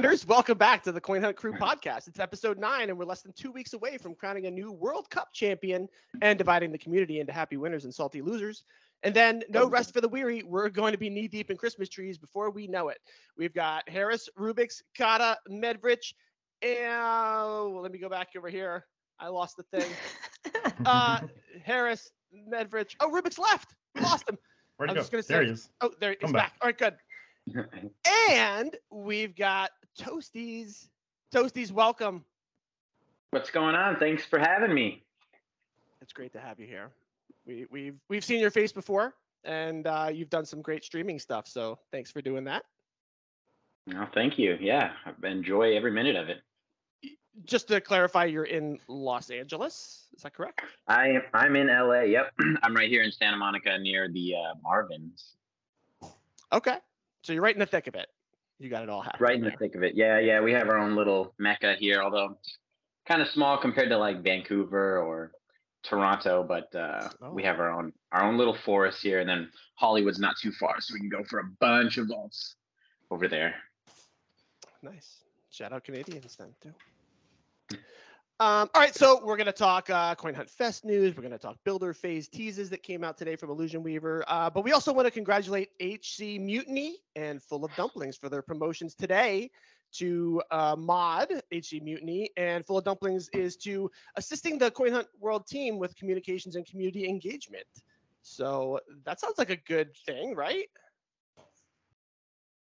Hunters, welcome back to the Coin Hunt Crew podcast. It's episode nine, and we're less than two weeks away from crowning a new World Cup champion and dividing the community into happy winners and salty losers. And then, no rest for the weary, we're going to be knee deep in Christmas trees before we know it. We've got Harris, Rubix, Cata, Medvrich, and let me go back over here. I lost the thing. Uh, Harris, Medvrich. Oh, Rubix left. We lost him. Where'd I he go? there say- he is. Oh, there he's Come back. back. All right, good. And we've got Toasties. Toasties, welcome. What's going on? Thanks for having me. It's great to have you here. We, we've we've seen your face before, and uh, you've done some great streaming stuff. So thanks for doing that. No, thank you. Yeah, I enjoy every minute of it. Just to clarify, you're in Los Angeles. Is that correct? I am I'm in LA. Yep, I'm right here in Santa Monica near the uh, Marvins. Okay. So you're right in the thick of it. You got it all happening. Right in the thick of it. Yeah, yeah. We have our own little mecca here, although kind of small compared to like Vancouver or Toronto, but uh, we Oh. have our own our own little forest here, and then Hollywood's not too far, so we can go for a bunch of vaults over there. Nice. Shout out Canadians then too. Um, all right, so we're gonna talk uh, Coin Hunt Fest news. We're gonna talk Builder Phase teases that came out today from Illusion Weaver. Uh, but we also want to congratulate HC Mutiny and Full of Dumplings for their promotions today to uh, mod HC Mutiny and Full of Dumplings is to assisting the Coin Hunt World team with communications and community engagement. So that sounds like a good thing, right?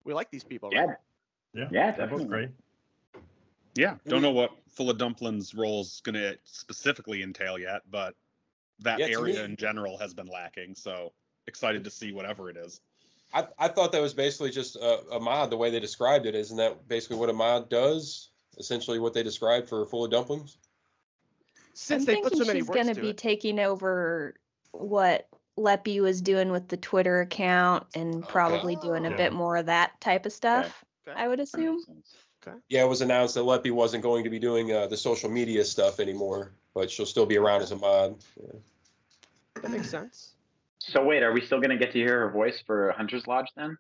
We like these people. Yeah, right? Yeah, Yeah, that was definitely. great. Yeah, don't know what Full of Dumplings role is gonna specifically entail yet, but that Yeah, area me- in general has been lacking. So excited to see whatever it is. I, I thought that was basically just a, a mod. The way they described it, isn't that basically what a mod does? Essentially, what they described for full of dumplings. Since I'm they thinking put so many she's gonna be it. taking over what Leppy was doing with the Twitter account and probably doing a Yeah. bit more of that type of stuff. Okay. I would That assume. Makes sense. Yeah, it was announced that Leppy wasn't going to be doing uh, the social media stuff anymore, but she'll still be around as a mod. Yeah. That makes sense. So wait, are we still gonna get to hear her voice for Hunter's Lodge then?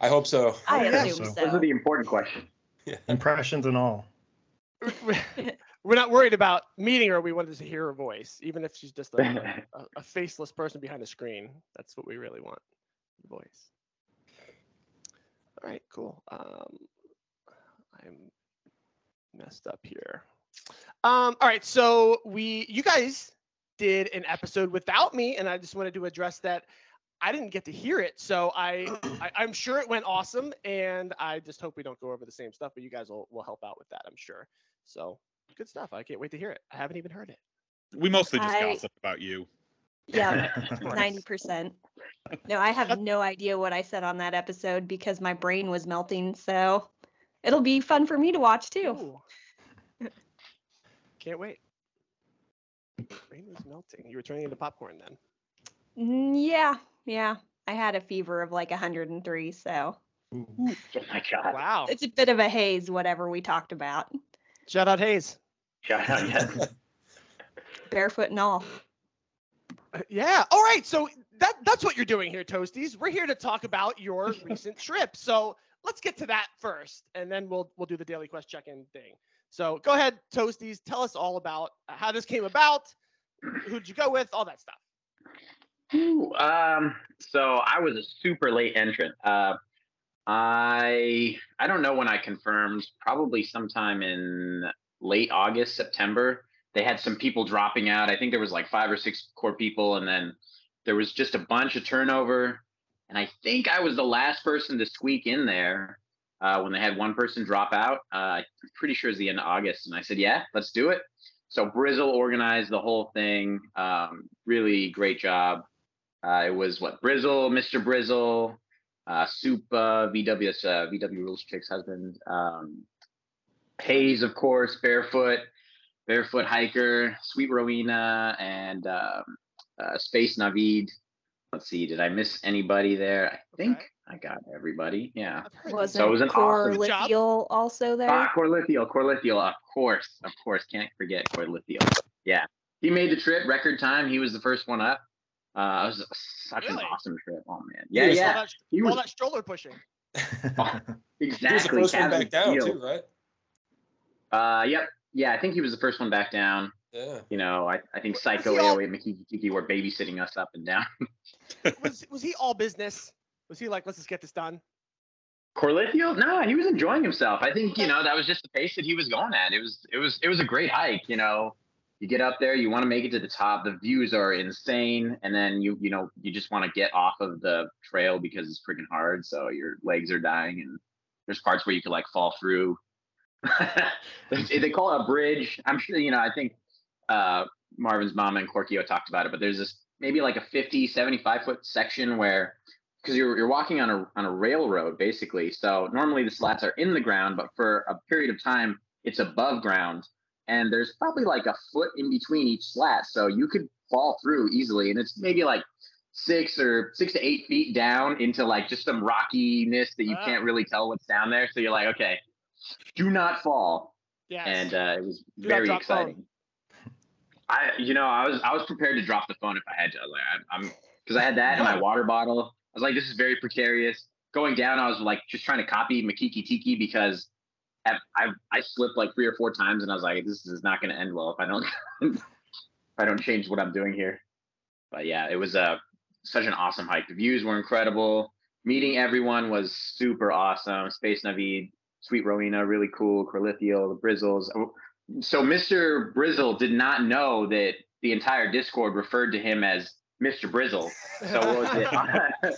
I hope so. I yeah, assume so. so. Those are the important questions. Impressions and all. We're not worried about meeting her. We wanted to hear her voice, even if she's just a, a, a faceless person behind a screen. That's what we really want. The voice. All right, cool. Um, I'm messed up here. Um, all right, so we, you guys did an episode without me, and I just wanted to address that. I didn't get to hear it, so I, I I'm sure it went awesome, and I just hope we don't go over the same stuff. But you guys will will help out with that, I'm sure. So good stuff. I can't wait to hear it. I haven't even heard it. We mostly just I- gossip about you. Yeah, ninety percent. No, I have no idea what I said on that episode because my brain was melting. So it'll be fun for me to watch too. Can't wait. Brain was melting. You were turning into popcorn then. Mm, Yeah, yeah. I had a fever of like 103, so Ooh. Oh my god. Wow. it's a bit of a haze, whatever we talked about, Shout out Hayes. Shout out, yes. barefoot and all. Uh, Yeah. All right. So that that's what you're doing here, Toasties. We're here to talk about your recent trip. So let's get to that first, and then we'll we'll do the daily quest check-in thing. So go ahead, Toasties. Tell us all about how this came about. Who'd you go with? All that stuff. Ooh, um, so I was a super late entrant. Uh, I I don't know when I confirmed. Probably sometime in late August, September. They had some people dropping out. I think there was like five or six core people, and then there was just a bunch of turnover. And I think I was the last person to squeak in there uh, when they had one person drop out. Uh, I'm pretty sure it's the end of August, and I said, "Yeah, let's do it." So Brizzle organized the whole thing. Um, really great job. Uh, it was what Brizzle, Mr. Brizzle, uh, Soup, uh, VW, uh, VW Rules Chick's husband, um, Hayes, of course, Barefoot, Barefoot Hiker, Sweet Rowena, and um, uh, Space Navid. Let's see, did I miss anybody there? I think Okay. I got everybody. Yeah. I've Wasn't So it was an Core awesome job. Also there? Ah, Corlithial, Corlithial, of course, of course, can't forget Corlithial. Yeah, he made the trip record time. He was the first one up. Uh, it was such Really? an awesome trip. Oh man, yeah, All yeah. that, He all was that stroller pushing. He was the Exactly. first one back down Steel. too, right? Uh, yep. Yeah, I think he was the first one back down. Yeah. You know, I, I think Psycho he all- AOA and Makiki Tiki were babysitting us up and down. was was he all business? Was he like, let's just get this done? Corlithio? No, he was enjoying himself. I think, you know, that was just the pace that he was going at. It was it was it was a great hike, you know. You get up there, you want to make it to the top. The views are insane, and then you you know, you just want to get off of the trail because it's freaking hard, so your legs are dying and there's parts where you could like fall through. they, call it a bridge. I'm sure, you know, I think uh Marvin's mom and Corkio talked about it, but there's this maybe like a 50, 75 foot section where because you're you're walking on a on a railroad basically. So normally the slats are in the ground, but for a period of time it's above ground, and there's probably like a foot in between each slat, so you could fall through easily, and it's maybe like six or six to eight feet down into like just some rockiness that you Wow. can't really tell what's down there. So you're like, okay, do not fall Yes. and uh, it was Do very exciting. phone. I, you know, I was I was prepared to drop the phone if I had to. Like, I'm because I had that in my water bottle. I was like, this is very precarious. Going down, I was like just trying to copy Makiki Tiki because I I, I slipped like three or four times, and I was like, this is not going to end well if I don't if I don't change what I'm doing here. But yeah, it was uh, such an awesome hike. The views were incredible. Meeting everyone was super awesome. Space Navid, Sweet Rowena, really cool. Corlithio, the Brizzles. So Mr. Brizzle did not know that the entire Discord referred to him as Mr. Brizzle. So what was it?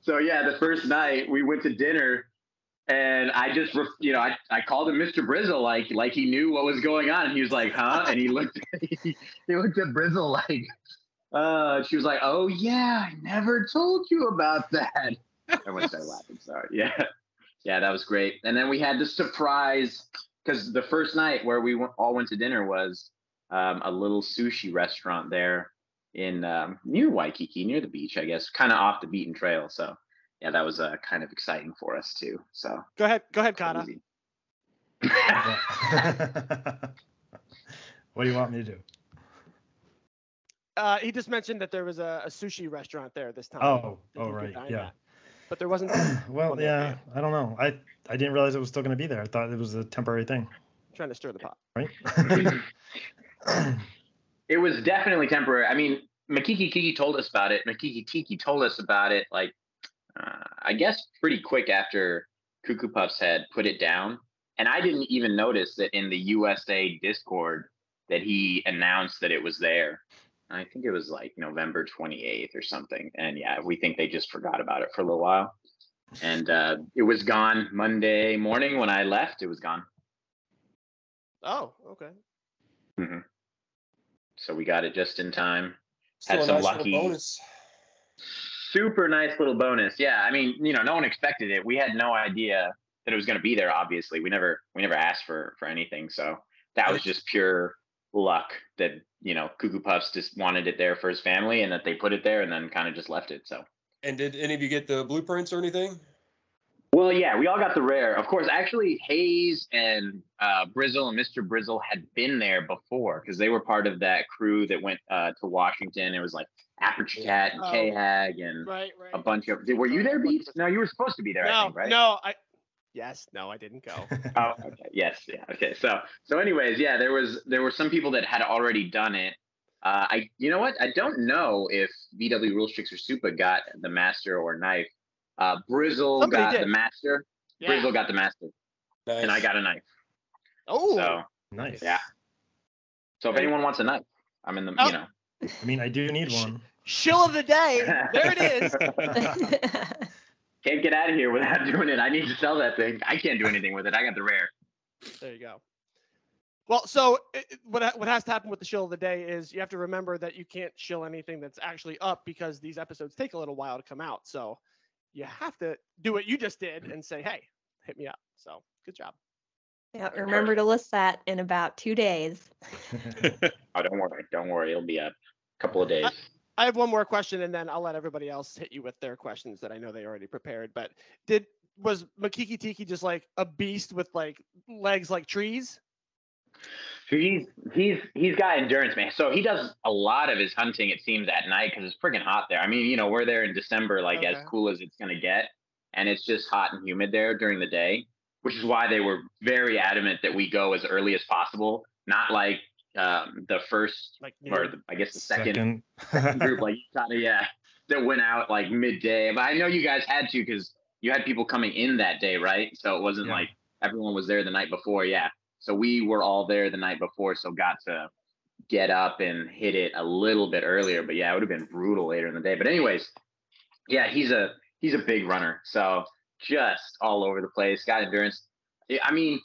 so yeah, the first night we went to dinner, and I just, you know, I, I called him Mr. Brizzle, like like he knew what was going on, and he was like, "Huh?" And he looked, he, he looked at Brizzle like, uh, she was like, "Oh yeah, I never told you about that." Everyone started laughing. Sorry. yeah, yeah, that was great. And then we had the surprise because the first night where we went, all went to dinner was um, a little sushi restaurant there in um, near Waikiki, near the beach, I guess, kind of off the beaten trail. So yeah, that was uh, kind of exciting for us too. So Go ahead, go ahead, Cata. crazy. what do you want me to do? Uh, he just mentioned that there was a, a sushi restaurant there this time. Oh, that oh right, yeah. at. But there wasn't. well, Well, yeah, I don't know. I I didn't realize it was still going to be there. I thought it was a temporary thing, trying to stir the pot. right? it was definitely temporary. I mean, Makiki Kiki told us about it. Makiki Tiki told us about it, like, uh, I guess pretty quick after Cuckoo Puffs had put it down. And I didn't even notice that in the USA Discord that he announced that it was there. I think it was like November 28th or something. And yeah, we think they just forgot about it for a little while. And uh, it was gone Monday morning when I left. It was gone. Oh, okay. hmm So we got it just in time. Still Had a some nice lucky- little bonus. super nice little bonus. Yeah, I mean, you know, no one expected it. We had no idea that it was going to be there. Obviously, we never we never asked for for anything. So that was just pure luck that you know Cuckoo Puffs just wanted it there for his family, and that they put it there, and then kind of just left it. So. And did any of you get the blueprints or anything? Well, yeah, we all got the rare. Of course, actually, Hayes and uh, Brizzle and Mr. Brizzle had been there before because they were part of that crew that went uh, to Washington. It was like Aperture Cat and Oh. K-Hag and Right, right. a bunch of. Were you there, Beats? No, you were supposed to be there. I no, think, right? no, I. Yes, no, I didn't go. Oh, okay. Yes. Yeah. Okay. So, so anyways, yeah, there was there were some people that had already done it. Uh, I, you know what? I don't know if VW Rule Tricks or Supa got the master or knife. Uh, Brizzle Somebody got the master. Yeah. Brizzle got the master, Nice. and I got a knife. Oh, So, nice. yeah. So if anyone wants a knife, I'm in the. Oh. You know. I mean, I do need one. shill of the day. There it is. Can't get out of here without doing it. I need to sell that thing. I can't do anything with it. I got the rare. There you go. Well, so it, it- what what has to happen with the shill of the day is you have to remember that you can't shill anything that's actually up because these episodes take a little while to come out. So you have to do what you just did and say, "Hey, hit me up." So good job. yeah, remember to list that in about two days. Oh, don't worry. Don't worry. It'll be up a couple of days. I have one more question, and then I'll let everybody else hit you with their questions that I know they already prepared. But did was Makiki Tiki just like a beast with like legs like trees? He's he's he's got endurance, man. So he does a lot of his hunting. It seems at night because it's freaking hot there. I mean, you know, we're there in December, like as cool as it's gonna get. and it's just hot and humid there during the day, which is why they were very adamant that we go as early as possible, not like um, the first Like or the, I guess the second group like kind of yeah that went out like midday but i know you guys had to because you had people coming in that day right so it wasn't Yeah. like everyone was there the night before yeah so we were all there the night before so got to get up and hit it a little bit earlier but yeah it would have been brutal later in the day but anyways yeah he's a he's a big runner so just all over the place got endurance i mean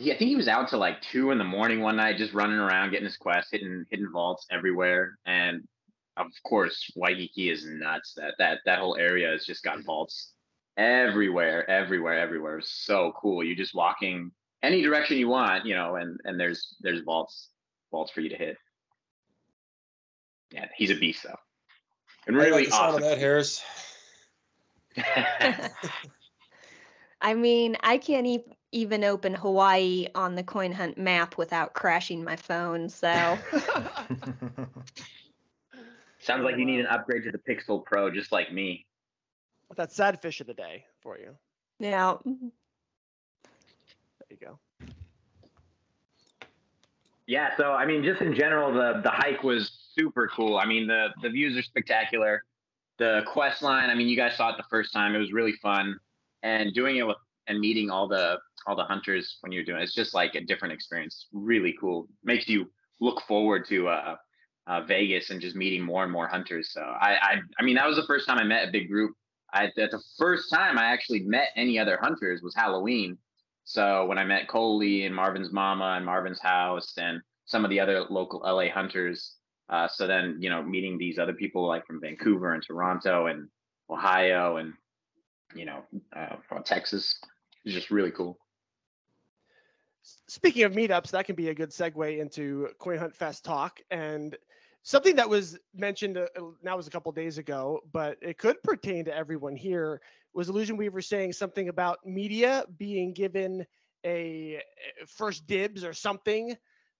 yeah, I think he was out till like two in the morning one night, just running around, getting his quest, hitting hitting vaults everywhere. And of course, Waikiki is nuts. That that that whole area has just got vaults everywhere, everywhere, everywhere. So cool. You're just walking any direction you want, you know, and and there's there's vaults vaults for you to hit. Yeah, he's a beast though. And I like really the sound awesome. of that, Harris. I mean, I can't e- even open Hawaii on the coin hunt map without crashing my phone. So Sounds like you need an upgrade to the Pixel Pro, just like me. That's sad fish of the day for you. yeah, There you go. Yeah, so I mean, just in general, the the hike was super cool. I mean, the the views are spectacular. The quest line, I mean, you guys saw it the first time. It was really fun, and doing it with and meeting all the all the hunters when you're doing it, it's just like a different experience. Really cool. Makes you look forward to uh, uh, Vegas and just meeting more and more hunters. So I, I I mean, that was the first time I met a big group. I the first time I actually met any other hunters was Halloween. So when I met Coley and Marvin's mama and Marvin's house and some of the other local LA hunters, uh, so then you know meeting these other people like from Vancouver and Toronto and Ohio and you know uh, from Texas, is just really cool. Speaking of meetups, that can be a good segue into Coin Hunt Fest talk and something that was mentioned uh, uh, now was a couple days ago, but it could pertain to everyone here. Was Illusion Weaver saying something about media being given a first dibs or something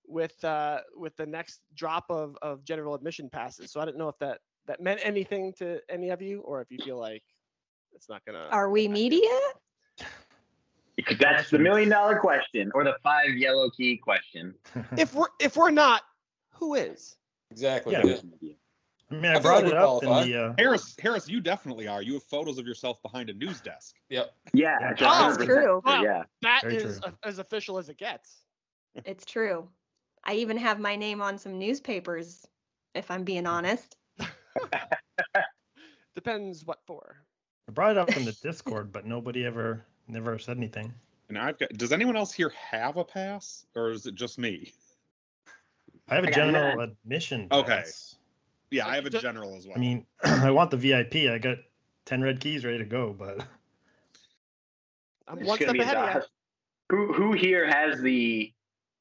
with uh, with the next drop of of general admission passes? So I don't know if that that meant anything to any of you, or if you feel like it's not gonna. are we media? That's the million dollar question or the five yellow key question. If we're if we're not, who is? Exactly. Yeah. Yeah. I mean, I, I brought like it we up in the. Uh, Harris, Harris, you definitely are. You have photos of yourself behind a news desk. Yep. Yeah, that's Oh, 100% true. Yeah. That Very is true. a- as official as it gets. It's true. I even have my name on some newspapers, if I'm being honest. Depends what for. I brought it up in the Discord, but nobody ever, never said anything. And I've got. Does anyone else here have a pass, or is it just me? I have a I general none. admission. Okay. Pass. Yeah, I have a general as well. I mean, I want the VIP. I got ten red keys ready to go, but I'm It's one gonna step be ahead of Who who here has the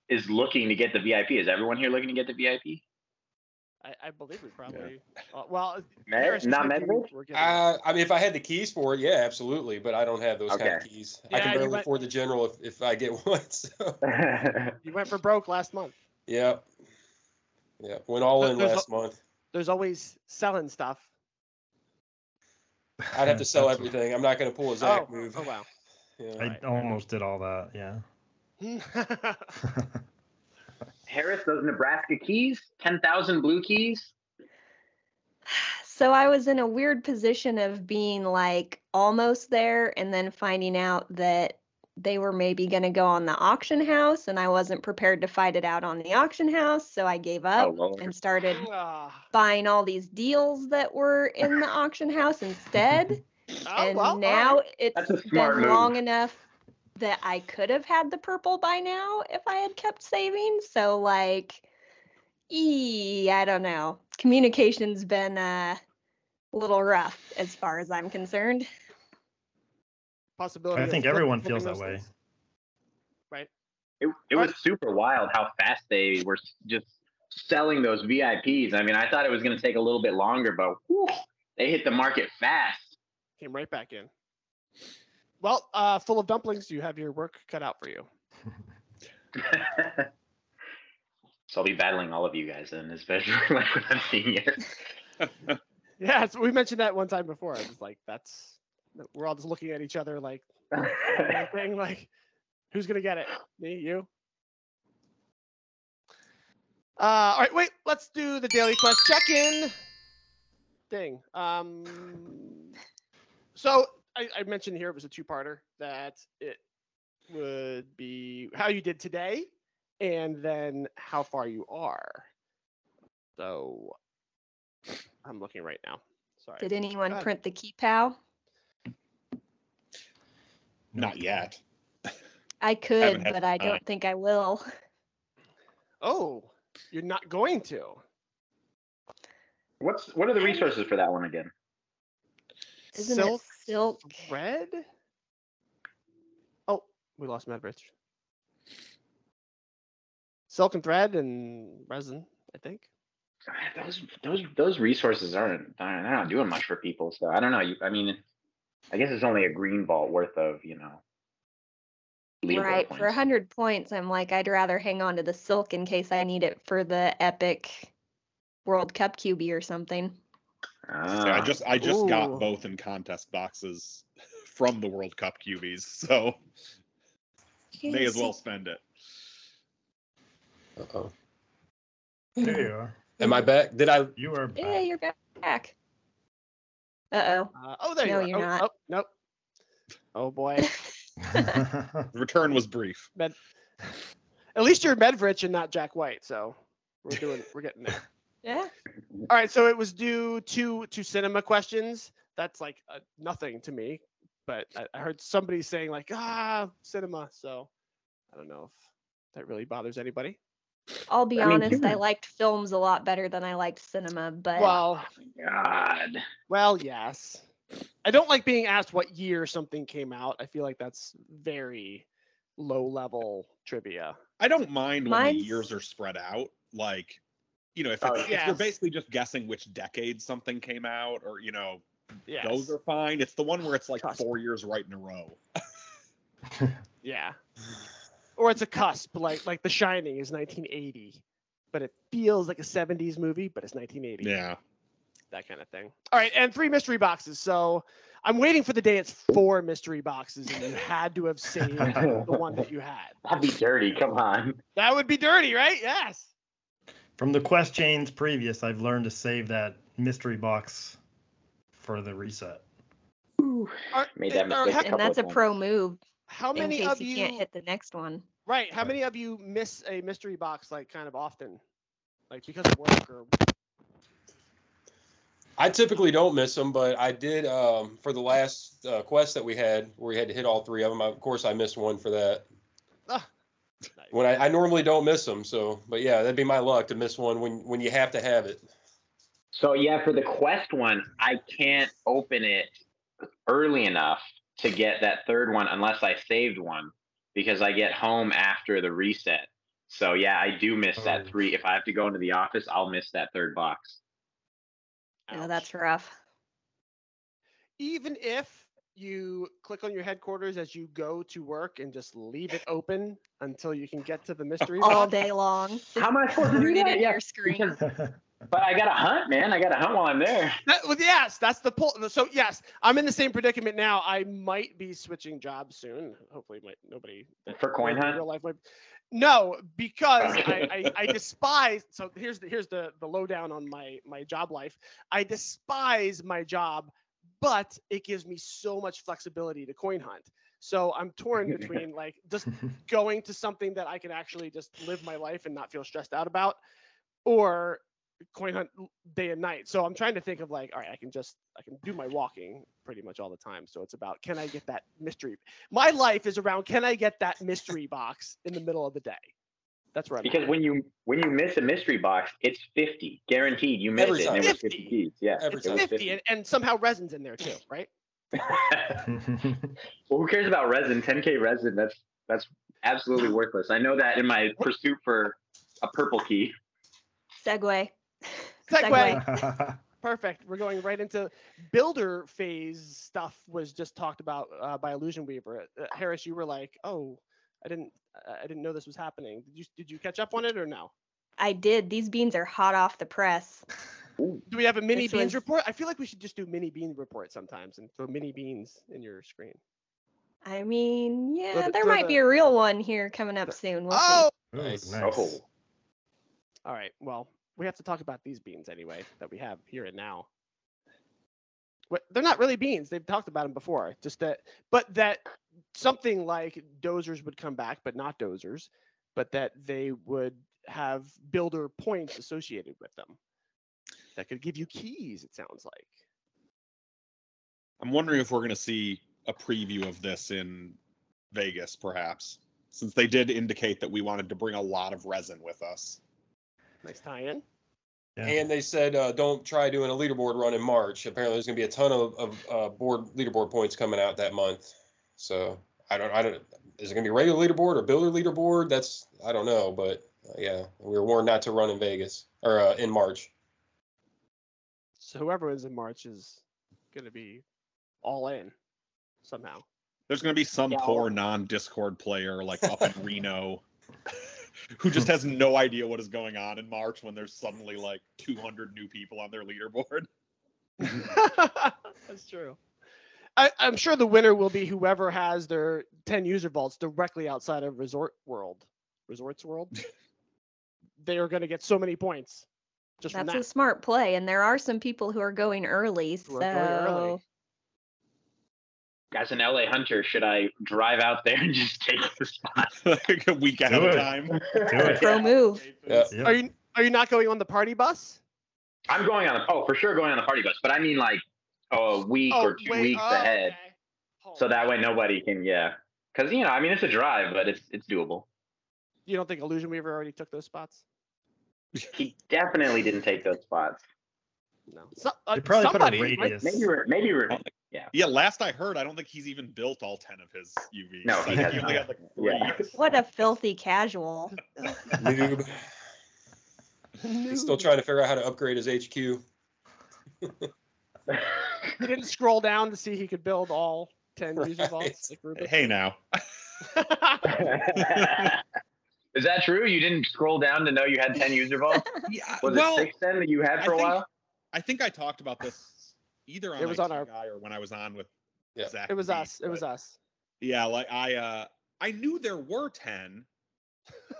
is looking to get the VIP? Is everyone here looking to get the VIP? I, I believe we probably. Uh, well, Med- not thinking Medvedev? we're getting- Uh, I mean, if I had the keys for it, yeah, absolutely. But I don't have those kind of Okay. keys. I can barely might- afford the general if, if I get one. So, you went for broke last month. yeah. Yeah. Went all in There's a- last month. There's always selling stuff. I'd have to sell everything. I'm not going to pull a Zach oh, move. oh wow. Yeah. I Right. almost did all that. Yeah. Harris, those Nebraska keys, ten thousand blue keys. So I was in a weird position of being like almost there and then finding out that they were maybe going to go on the auction house and I wasn't prepared to fight it out on the auction house. So I gave Oh up lord. and started Ah, buying all these deals that were in the auction house instead. oh, and well, now right. it's That's a been move. long enough that I could have had the purple by now if I had kept saving. So like, ee, I don't know. Communication's been uh, a little rough as far as I'm concerned. Possibility. I think flip- everyone flipping feels that way. things. Right. It, it was super wild how fast they were just selling those VIPs. I mean, I thought it was going to take a little bit longer, but whew, they hit the market fast. Came right back in. Well, uh, full of dumplings, you have your work cut out for you. so I'll be battling all of you guys then, especially like when I'm senior. Yeah, so we mentioned that one time before. I was like, that's We're all just looking at each other like thing like who's gonna get it? Me, you? Uh, all right, wait. Let's do the daily quest check-in thing. Um, so I, I mentioned here it was a two-parter that it would be how you did today, and then how far you are. So I'm looking right now. Sorry. Did anyone print the key pow? Not yet. I could, Haven't but I time. don't think I will. Oh, you're not going to. What's what are the resources for that one again? Isn't Silk it silk? Red? Oh, we lost Medvrich. Silk and thread and resin, I think. Those those those resources aren't they're not doing much for people. So I don't know. You, I mean, I guess it's only a green vault worth of you know. leaderboard Right. For a hundred points, I'm like, I'd rather hang on to the silk in case I need it for the epic World Cup QB or something. So I Ah. just I just Ooh. got both in contest boxes from the World Cup QBs, so may as well spend it. Uh-oh. There you are. Am I back? Did I? You are Yeah, you're back. Uh oh. Uh, oh, there you are. No, you you're. Oh, not. Oh, nope. Oh boy. Return was brief. Med. At least you're Medvrich and not Jack White, so we're doing we're getting there. Yeah. All right, so it was due to to cinema questions. That's like uh, nothing to me, but I, I heard somebody saying like ah cinema, so I don't know if that really bothers anybody. I'll be I mean, honest, I liked films a lot better than I liked cinema, but Well, oh God. well, yes. I don't like being asked what year something came out. I feel like that's very low level trivia. I don't mind when Mine's- the years are spread out. Like, you know, if, Oh, it's, if you're basically just guessing which decade something came out, or you know, Yeah. those are fine. It's the one where it's like Cusp. four years right in a row. Yeah. Or it's a cusp, like like The Shining is 1980, but it feels like a 70s movie, but it's 1980. Yeah. That kind of thing. All right, and three mystery boxes. So I'm waiting for the day it's four mystery boxes, and you had to have saved the one that you had. That'd be dirty. Come on. That would be dirty, right? Yes. From the quest chains previous, I've learned to save that mystery box for the reset. Are- Made that are- mistake how, a and that's a pro move how in many case of you you can't hit the next one. right? How many of you miss a mystery box like kind of often, like because of work or? I typically don't miss them, but I did um, for the last uh, quest that we had, where we had to hit all three of them. Of course, I missed one for that. Ah, nice. When I, I normally don't miss them, so but yeah, that'd be my luck to miss one when when you have to have it. So yeah, for the quest one, I can't open it early enough to get that third one unless I saved one because I get home after the reset. So yeah, I do miss that Oh. three. If I have to go into the office, I'll miss that third box. No, Ouch. that's rough. even if you click on your headquarters as you go to work and just leave it open until you can get to the mystery All box. day long. How am I supposed to do read it that? Yeah, your screen. But I gotta hunt, man. I gotta hunt while I'm there. That, well, yes, that's the pull. So yes, I'm in the same predicament now. I might be switching jobs soon. Hopefully, might nobody For coin knows me in hunt? Real life might. No, because I, I, I despise. So here's the here's the the lowdown on my my job life. I despise my job, but it gives me so much flexibility to coin hunt. So I'm torn between like just going to something that I can actually just live my life and not feel stressed out about, or coin hunt day and night. So I'm trying to think of like, all right, I can just I can do my walking pretty much all the time. So it's about can I get that mystery? My life is around can I get that mystery box in the middle of the day? That's right. Because at. when you when you miss a mystery box, it's fifty guaranteed. You miss Every it, and it time. was 50 50. keys. Yeah, Every it's it was 50, and, and somehow resin's in there too, right? well, who cares about resin? 10k resin. That's that's absolutely worthless. I know that in my pursuit for a purple key. Segway. Segue. Perfect. We're going right into builder phase stuff. Was just talked about uh, by Illusion Weaver. Uh, Harris, you were like, "Oh, I didn't, uh, I didn't know this was happening." Did you, did you catch up on it or no? I did. These beans are hot off the press. Ooh. Do we have a mini This beans was- report? I feel like we should just do mini bean report sometimes and throw mini beans in your screen. I mean, yeah, the- there throw might the- be a real one here coming up soon. We'll oh, Ooh, Nice. nice. Oh. all right. Well, we have to talk about these beans anyway that we have here and now. What, they're not really beans. They've talked about them before. Just that, but that something like dozers would come back, but not dozers, but that they would have builder points associated with them that could give you keys. It sounds like. I'm wondering if we're going to see a preview of this in Vegas, perhaps, since they did indicate that we wanted to bring a lot of resin with us. Nice tie-in. Yeah. And they said uh, don't try doing a leaderboard run in March. Apparently, there's going to be a ton of, of uh, board leaderboard points coming out that month. So I don't, I don't. Is it going to be regular leaderboard or builder leaderboard? That's I don't know, but uh, yeah, we were warned not to run in Vegas or uh, in March. So whoever is in March is going to be all in somehow. There's going to be some Yeah, poor non-Discord player like up in Reno who just has no idea what is going on in March when there's suddenly like 200 new people on their leaderboard. That's true. I, I'm sure the winner will be whoever has their 10 user vaults directly outside of Resort World. Resorts World. they are going to get so many points just from That's that. a smart play, and there are some people who are going early. Who So are going early. As an LA hunter, should I drive out there and just take the spot? like a week ahead Do of time. Do it. pro move. Yeah. Yep. Are you are you not going on the party bus? I'm going on. The, oh, for sure, going on the party bus. But I mean, like, a week or two wait, weeks oh, ahead, okay. Oh, so that way nobody can. Yeah, because you know, I mean, it's a drive, but it's it's doable. You don't think Illusion Weaver already took those spots? He definitely didn't take those spots. No. So, uh, They probably put a somebody, right? radius. Maybe we're maybe we're Yeah, last I heard, I don't think he's even built all 10 of his UVs. No, I he has he only not. like three. Yeah. What a filthy casual. Noob. He's still trying to figure out how to upgrade his HQ. He didn't scroll down to see he could build all 10 user Right. vaults. Like Hey now. Is that true? You didn't scroll down to know you had 10 user vaults? Yeah, Was well, it six then that you had for a think- while? I think I talked about this either on It was IT on our- guy or when I was on with Yeah. Zach. it was Beat, us. It was us. Yeah, like I uh I knew there were 10.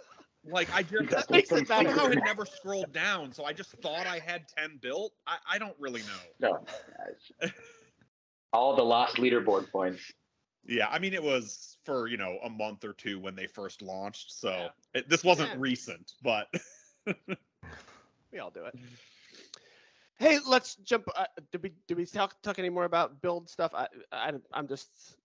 Like I just That makes it better. somehow had never scrolled down, so I just thought I had 10 built. I, I don't really know. No. All the lost leaderboard points. Yeah, I mean it was for, you know, a month or two when they first launched, so Yeah. it, this wasn't Yeah. recent, but We all do it. Hey, let's jump. Uh, did we did we talk talk any more about build stuff? I, I I'm just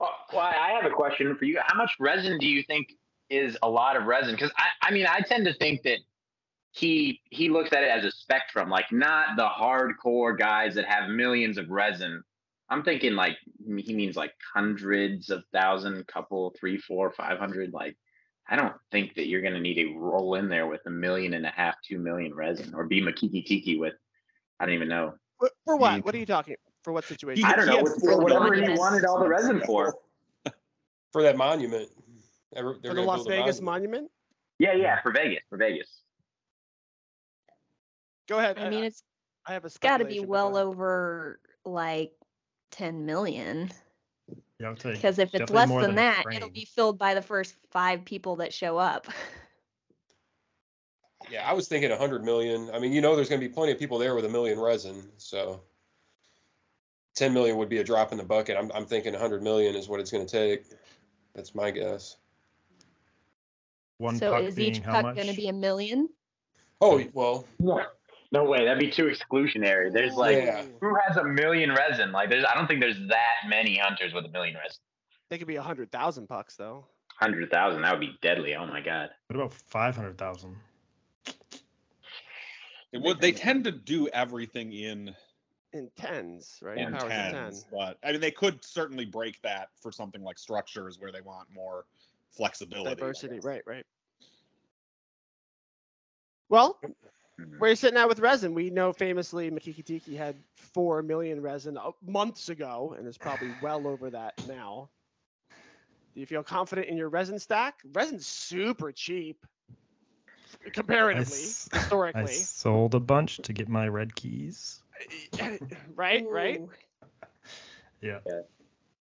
Oh, Well, I have a question for you. How much resin do you think is a lot of resin? Because I, I mean, I tend to think that he he looks at it as a spectrum, like not the hardcore guys that have millions of resin. I'm thinking like he means like hundreds of thousand, couple, three, four, five hundred. Like, I don't think that you're gonna need to roll in there with a million and a half, two million resin, or be Makiki Tiki with. I don't even know. for, for mean- what? What are you talking? For what situation? I don't know For what- whatever million. he wanted all the resin for. For that monument. They were- they for the Las Vegas monument. monument? Yeah, yeah, for Vegas, for Vegas. Go ahead. I mean, it's I have a got to be well go over like 10 million. Yeah, I Because if it's less more than that, it'll be filled by the first five people that show up. Yeah, I was thinking 100 million. I mean, you know, there's going to be plenty of people there with a million resin. So 10 million would be a drop in the bucket. I'm, I'm thinking 100 million is what it's going to take. That's my guess. one so puck is being each puck going to be a million? Oh, well, No no way, that'd be too exclusionary. There's like, Yeah. who has a million resin? Like, there's, I don't think there's that many hunters with a million resin. They could be a hundred thousand bucks though. Hundred thousand, that would be deadly. Oh my god. What about five hundred thousand? It would they tend to do everything in In tens, right? In Powers of ten. tens, but I mean they could certainly break that for something like structures where they want more flexibility. Diversity, right, right. Well, Mhm. where you sitting at with resin? We know famously Makiki Tiki had four million resin uh, months ago, and is probably well over that now. Do you feel confident in your resin stack? Resin's super cheap. Comparatively, s- I historically. sold a bunch to get my red keys. right, right. Ooh. Yeah.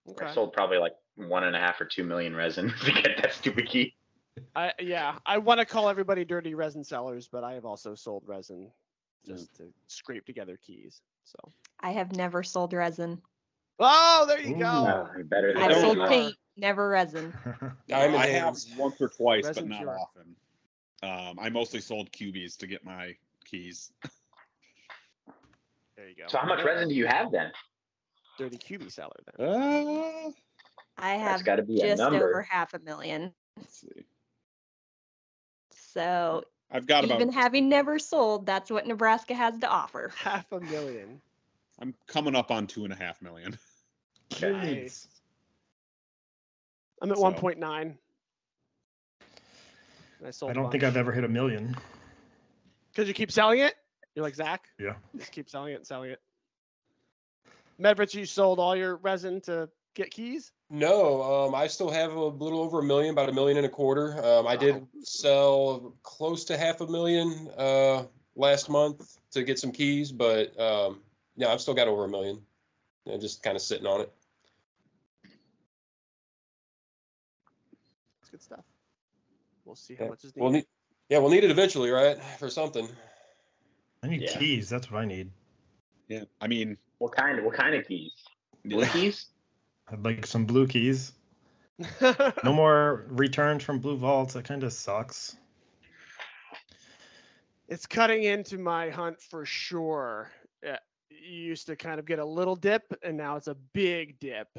Okay. I sold probably like one and a half or two million resin to get that stupid key. I yeah, I want to call everybody dirty resin sellers, but I have also sold resin just to scrape together keys. So. I have never sold resin. Oh, there you Ooh. go. Better than I've sold paint, never resin. Diamond I have once or twice, Resin but not cure. often. Um, I mostly sold cubies to get my keys. There you go. So how much resin do you have then? Dirty QB seller then. Uh, I have got to be a just number. over half a million. let's see. So I've got about. even having never sold, that's what Nebraska has to offer. Half a million. I'm coming up on two and a half million. Nice. I'm at So- 1.9. I sold. I don't think I've ever hit a million. Because you keep selling it. You're like Zach. Yeah. Just keep selling it and selling it. Medvrich, you sold all your resin to get keys. No, um, I still have a little over a million, about a million and a quarter. Um, I did Wow. sell close to half a million uh, last month to get some keys, but um, yeah, I've still got over a million. Yeah, just kind of sitting on it. That's good stuff. We'll see how Yeah. much is We'll need, yeah, we'll need it eventually, right? For something. I need Yeah. keys. That's what I need. Yeah. I mean, What kind? Of, What kind of keys? Blue keys? I'd like some blue keys. No more returns from blue vaults. That kind of sucks. it's cutting into my hunt for sure. Yeah, you used to kind of get a little dip, and now it's a big dip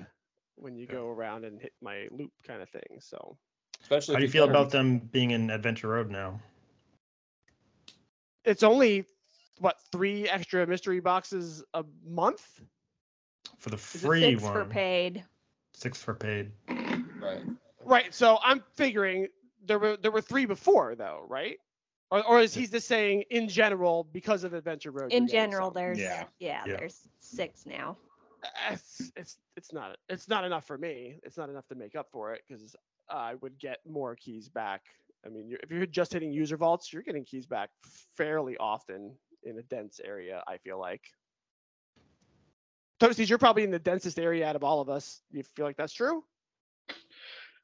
when you Yeah. go around and hit my loop kind of thing. So Especially How do you feel about them being in Adventure Road now? it's only what three extra mystery boxes a month? For the it free Six one. for paid. Six for paid. right? Right. So I'm figuring there were there were three before though, right? Or, or is he just saying in general because of Adventure Road? In general, there's Yeah. yeah, Yeah. there's six now. it's it's it's not it's not enough for me. It's not enough to make up for it because I would get more keys back. I mean, you're, if you're just hitting user vaults, you're getting keys back fairly often in a dense area. I feel like. Toasties, you're probably in the densest area out of all of us. You feel like that's true?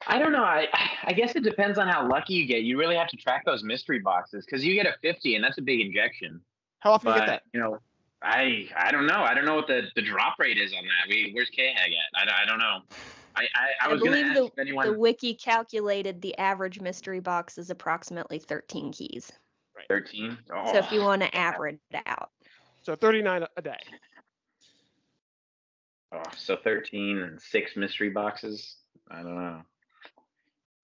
I don't know. I I guess it depends on how lucky you get. You really have to track those mystery boxes because you get a 50 and that's a big injection. How often do you get that? you know, I I don't know. I don't know what the, the drop rate is on that. We, where's K Hag at? I, I don't know. I I, I I was gonna believe ask the- if anyone. The wiki calculated the average mystery box is approximately 13 keys. 13. Oh. So if you oh. want to average it out, So 39 a- a day. Oh, so 13 and six mystery boxes. I don't know.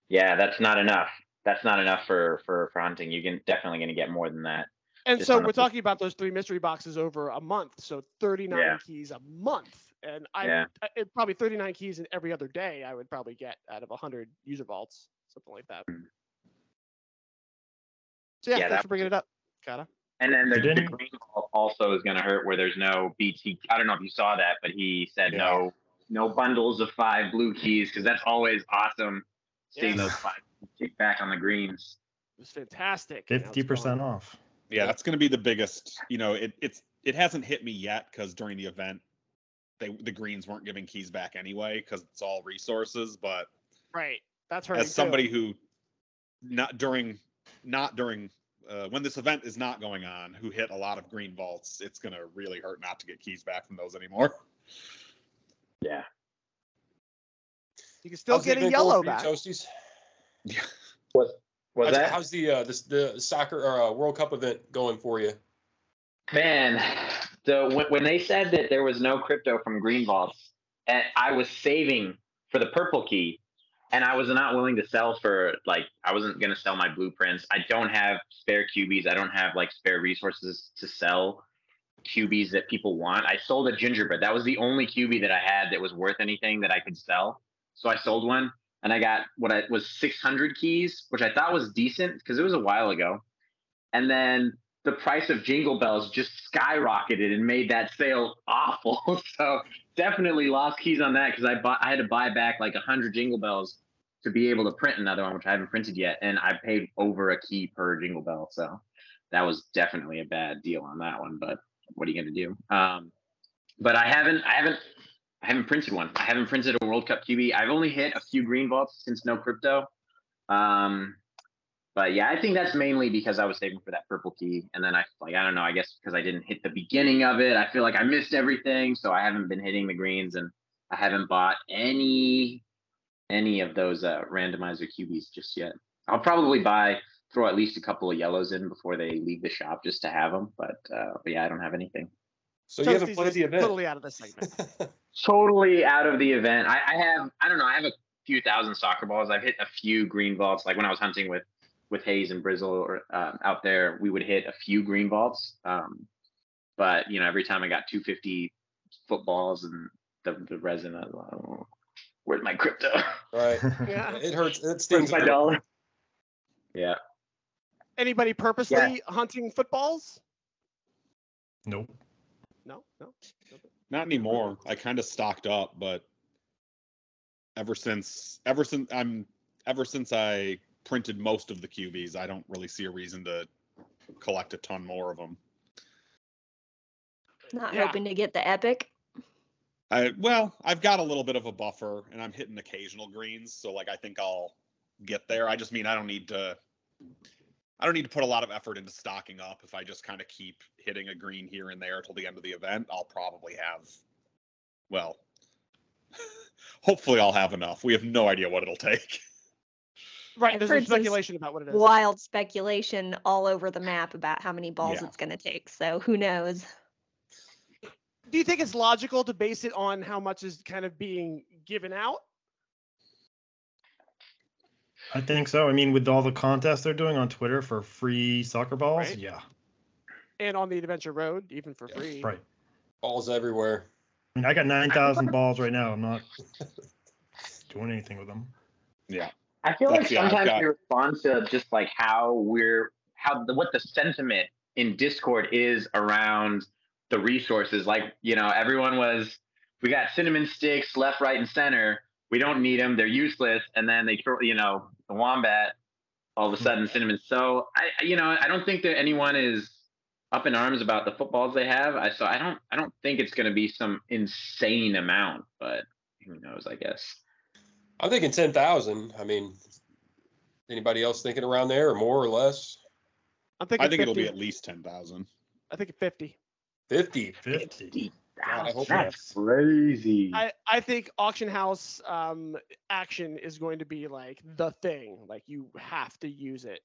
Yeah, that's not enough. That's not enough for for for hunting. You can definitely going to get more than that. And Just so we're fl- talking about those three mystery boxes over a month. So 39 Yeah. keys a month. And I, Yeah. I- it, probably 39 keys in every other day I would probably get out of 100 user vaults, something like that. Mm. So yeah, Yeah, thanks for bringing it up, Cata. And then the, the didn't- green ball also is going to hurt where there's no BT. I don't know if you saw that, but he said Yeah. no no bundles of five blue keys because that's always awesome seeing Yes. those five kick back on the greens. It was fantastic. and now it's Fifty percent gone. off. yeah, that's going to be the biggest. You know, it it's it hasn't hit me yet because during the event, they the greens weren't giving keys back anyway because it's all resources. But Right. That's hurting as somebody too. who not during not during uh, when this event is not going on who hit a lot of green vaults it's going to really hurt not to get keys back from those anymore Yeah. you can still How's get a yellow going for you, back. Toasties? Was was how's, that how's the uh, this, the soccer or uh, World Cup event going for you? Man, the when, when they said that there was no crypto from Green Vaults, and I was saving for the purple key, and I was not willing to sell for like I wasn't gonna sell my blueprints. I don't have spare QBs. I don't have like spare resources to sell QBs that people want. I sold a gingerbread. That was the only QB that I had that was worth anything that I could sell. So I sold one, and I got what I was 600 keys, which I thought was decent because it was a while ago. And then the price of jingle bells just skyrocketed and made that sale awful. so definitely lost keys on that because I bought I had to buy back like a hundred jingle bells to be able to print another one, which I haven't printed yet, and I paid over a key per Jingle Bell, so that was definitely a bad deal on that one. But what are you gonna do? Um, but I haven't, I haven't, I haven't printed one. I haven't printed a World Cup QB. I've only hit a few green vaults since no crypto. Um, but yeah, I think that's mainly because I was saving for that purple key, and then I like I don't know. I guess because I didn't hit the beginning of it, I feel like I missed everything, so I haven't been hitting the greens, and I haven't bought any any of those uh, randomizer QBs just yet. I'll probably buy throw at least a couple of yellows in before they leave the shop just to have them. But uh, but yeah, I don't have anything. So you haven't Toasty's played the event. Totally out of this segment. Totally out of the event. I, I have I don't know. I have a few thousand soccer balls. I've hit a few green vaults. Like when I was hunting with with Hayes and Brizzle or um, out there, we would hit a few green vaults. Um, but you know, every time I got 250 footballs and the the resin, I was like, oh, where's my crypto? right. Yeah. It hurts. It stings. my dollar? Yeah. Anybody purposely hunting footballs? Nope. No, no. Not anymore. I kind of stocked up, but ever since ever since I'm ever since I printed most of the QBs, I don't really see a reason to collect a ton more of them. Not Yeah. hoping to get the epic. I well, I've got a little bit of a buffer, and I'm hitting occasional greens, so like I think I'll get there. I just mean I don't need to. I don't need to put a lot of effort into stocking up. If I just kind of keep hitting a green here and there till the end of the event, I'll probably have. Well, hopefully I'll have enough. We have no idea what it'll take. Right. I've There's some heard some speculation about what it is. Wild speculation all over the map about how many balls Yeah. it's going to take. So who knows? Do you think it's logical to base it on how much is kind of being given out? I think so. I mean, with all the contests they're doing on Twitter for free soccer balls, Right. yeah, And on the Adventure Road, even for free. right. Balls everywhere. I mean, I got nine thousand balls right now. I'm not doing anything with them. Yeah. I feel like yeah, sometimes we respond to just like how we're how the what the sentiment in Discord is around the resources. Like you know, everyone was we got cinnamon sticks left, right, and center. We don't need them; they're useless. And then they throw you know the wombat. All of a sudden, cinnamon. So I I- you know I don't think that anyone is up in arms about the footballs they have. I so I don't I don't think it's going to be some insane amount, but who knows? I guess. I'm thinking ten thousand. I mean, anybody else thinking around there, or more or less? I'm thinking I think it'll be at least ten thousand. I think 50. Fifty. Fifty. God, I hope That's crazy. I, I think auction house um, action is going to be like the thing. Like you have to use it.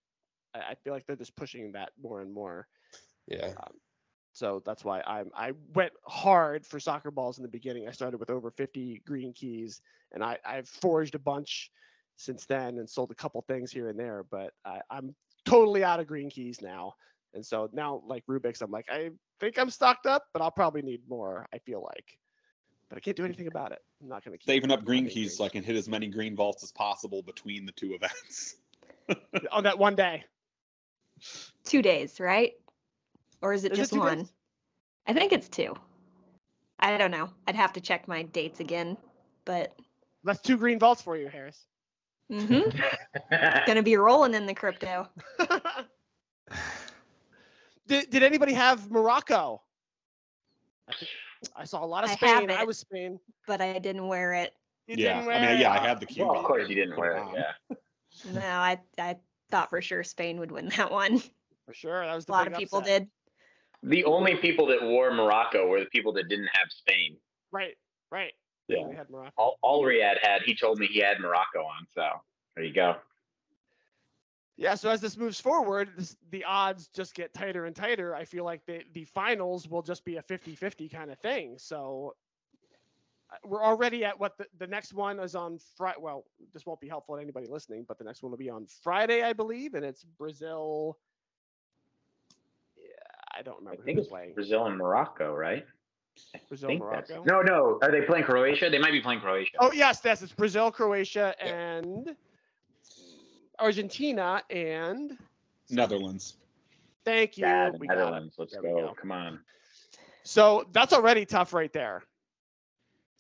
I, I feel like they're just pushing that more and more. Yeah. So that's why I'm I went hard for soccer balls in the beginning. I started with over 50 green keys, and I I've forged a bunch since then and sold a couple things here and there. But I, I'm totally out of green keys now, and so now like Rubix, I'm like I think I'm stocked up, but I'll probably need more. I feel like, but I can't do anything about it. I'm not gonna keep Saving up green having keys so I can hit as many green vaults as possible between the two events. on that one day. Two days, right? Or is it Is it just days? one? I think it's two. I don't know. I'd have to check my dates again, but That's two green vaults for you, Harris. Mm-hmm. gonna be rolling in the crypto. did, did anybody have Morocco? I, think, I saw a lot of I Spain. have I it. was Spain. But I didn't wear it. You yeah, didn't I mean, wear yeah, I it? had the QB. well, of course you didn't wear it. Yeah. No, I I thought for sure Spain would win that one. for sure. That was A lot of people upset. did. The only people that wore Morocco were the people that didn't have Spain. Right, right. Yeah. We had Morocco. All, all Riyadh had, he told me he had Morocco on. So there you go. Yeah, so as this moves forward, this, the odds just get tighter and tighter. I feel like the, the finals will just be a 50 50 kind of thing. So uh, we're already at what the, the next one is on Friday. Well, this won't be helpful to anybody listening, but the next one will be on Friday, I believe, and it's Brazil. Yeah, I don't remember I think who it's they're playing. Brazil and Morocco, right? I Brazil, think that's- Morocco. No, no. Are they playing Croatia? They might be playing Croatia. Oh yes, yes, it's Brazil, Croatia, Yeah. and Argentina, and Netherlands. thank you. yeah, the we got it. Netherlands. Let's go. go. Come on. So that's already tough right there.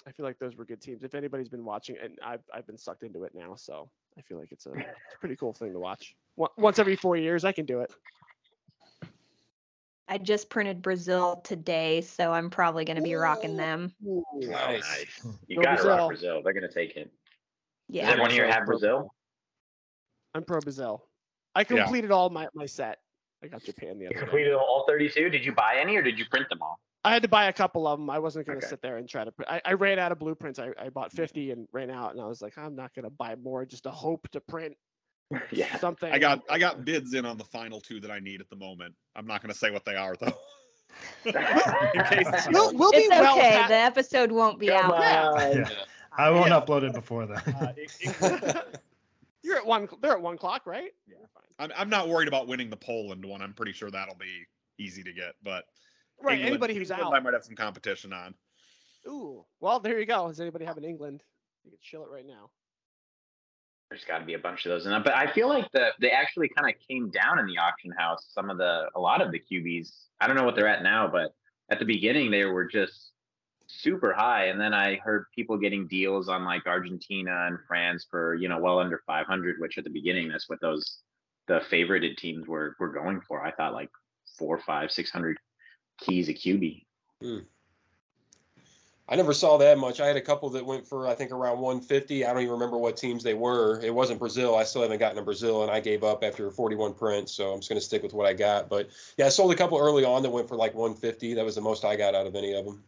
I feel like those were good teams. If anybody's been watching, and I've I've been sucked into it now, so I feel like it's a, it's a pretty cool thing to watch. Once every four years, I can do it. I just printed Brazil today, so I'm probably going to be rocking them. Oh, Nice. nice. You Go gotta Brazil. rock Brazil. They're gonna take it. Does Yeah. everyone here Brazil, have Brazil? I'm pro Brazil. I completed all my my set. I got Japan the You other day. completed all 32. Did you buy any or did you print them all? I had to buy a couple of them. I wasn't going to Okay. sit there and try to. I, I ran out of blueprints. I, I bought 50 and ran out, and I was like, I'm not going to buy more just to hope to print yeah. something. I got I got bids in on the final two that I need at the moment. I'm not going to say what they are though. in case We'll, we'll be It's well okay. past- The episode won't be Come out. on. Yeah. I won't Yeah. upload it before then. Uh, it- it- you're at one. They're at one clock, right? Yeah, fine. I'm I'm not worried about winning the Poland one. I'm pretty sure that'll be easy to get, but Right. England- anybody who's England out. I might have some competition on. Ooh. Well, there you go. Does anybody have in England? You can chill it right now. There's got to be a bunch of those in there, but I feel like the they actually kind of came down in the auction house. Some of the a lot of the QBs. I don't know what they're at now, but at the beginning they were just super high, and then I heard people getting deals on like Argentina and France for you know well under 500, which at the beginning that's what those the favorited teams were were going for. I thought like four, five, six hundred keys a QB. Hmm. I never saw that much. I had a couple that went for I think around 150. I don't even remember what teams they were. It wasn't Brazil. I still haven't gotten to Brazil, and I gave up after 41 prints. So I'm just gonna stick with what I got. But yeah, I sold a couple early on that went for like 150. That was the most I got out of any of them.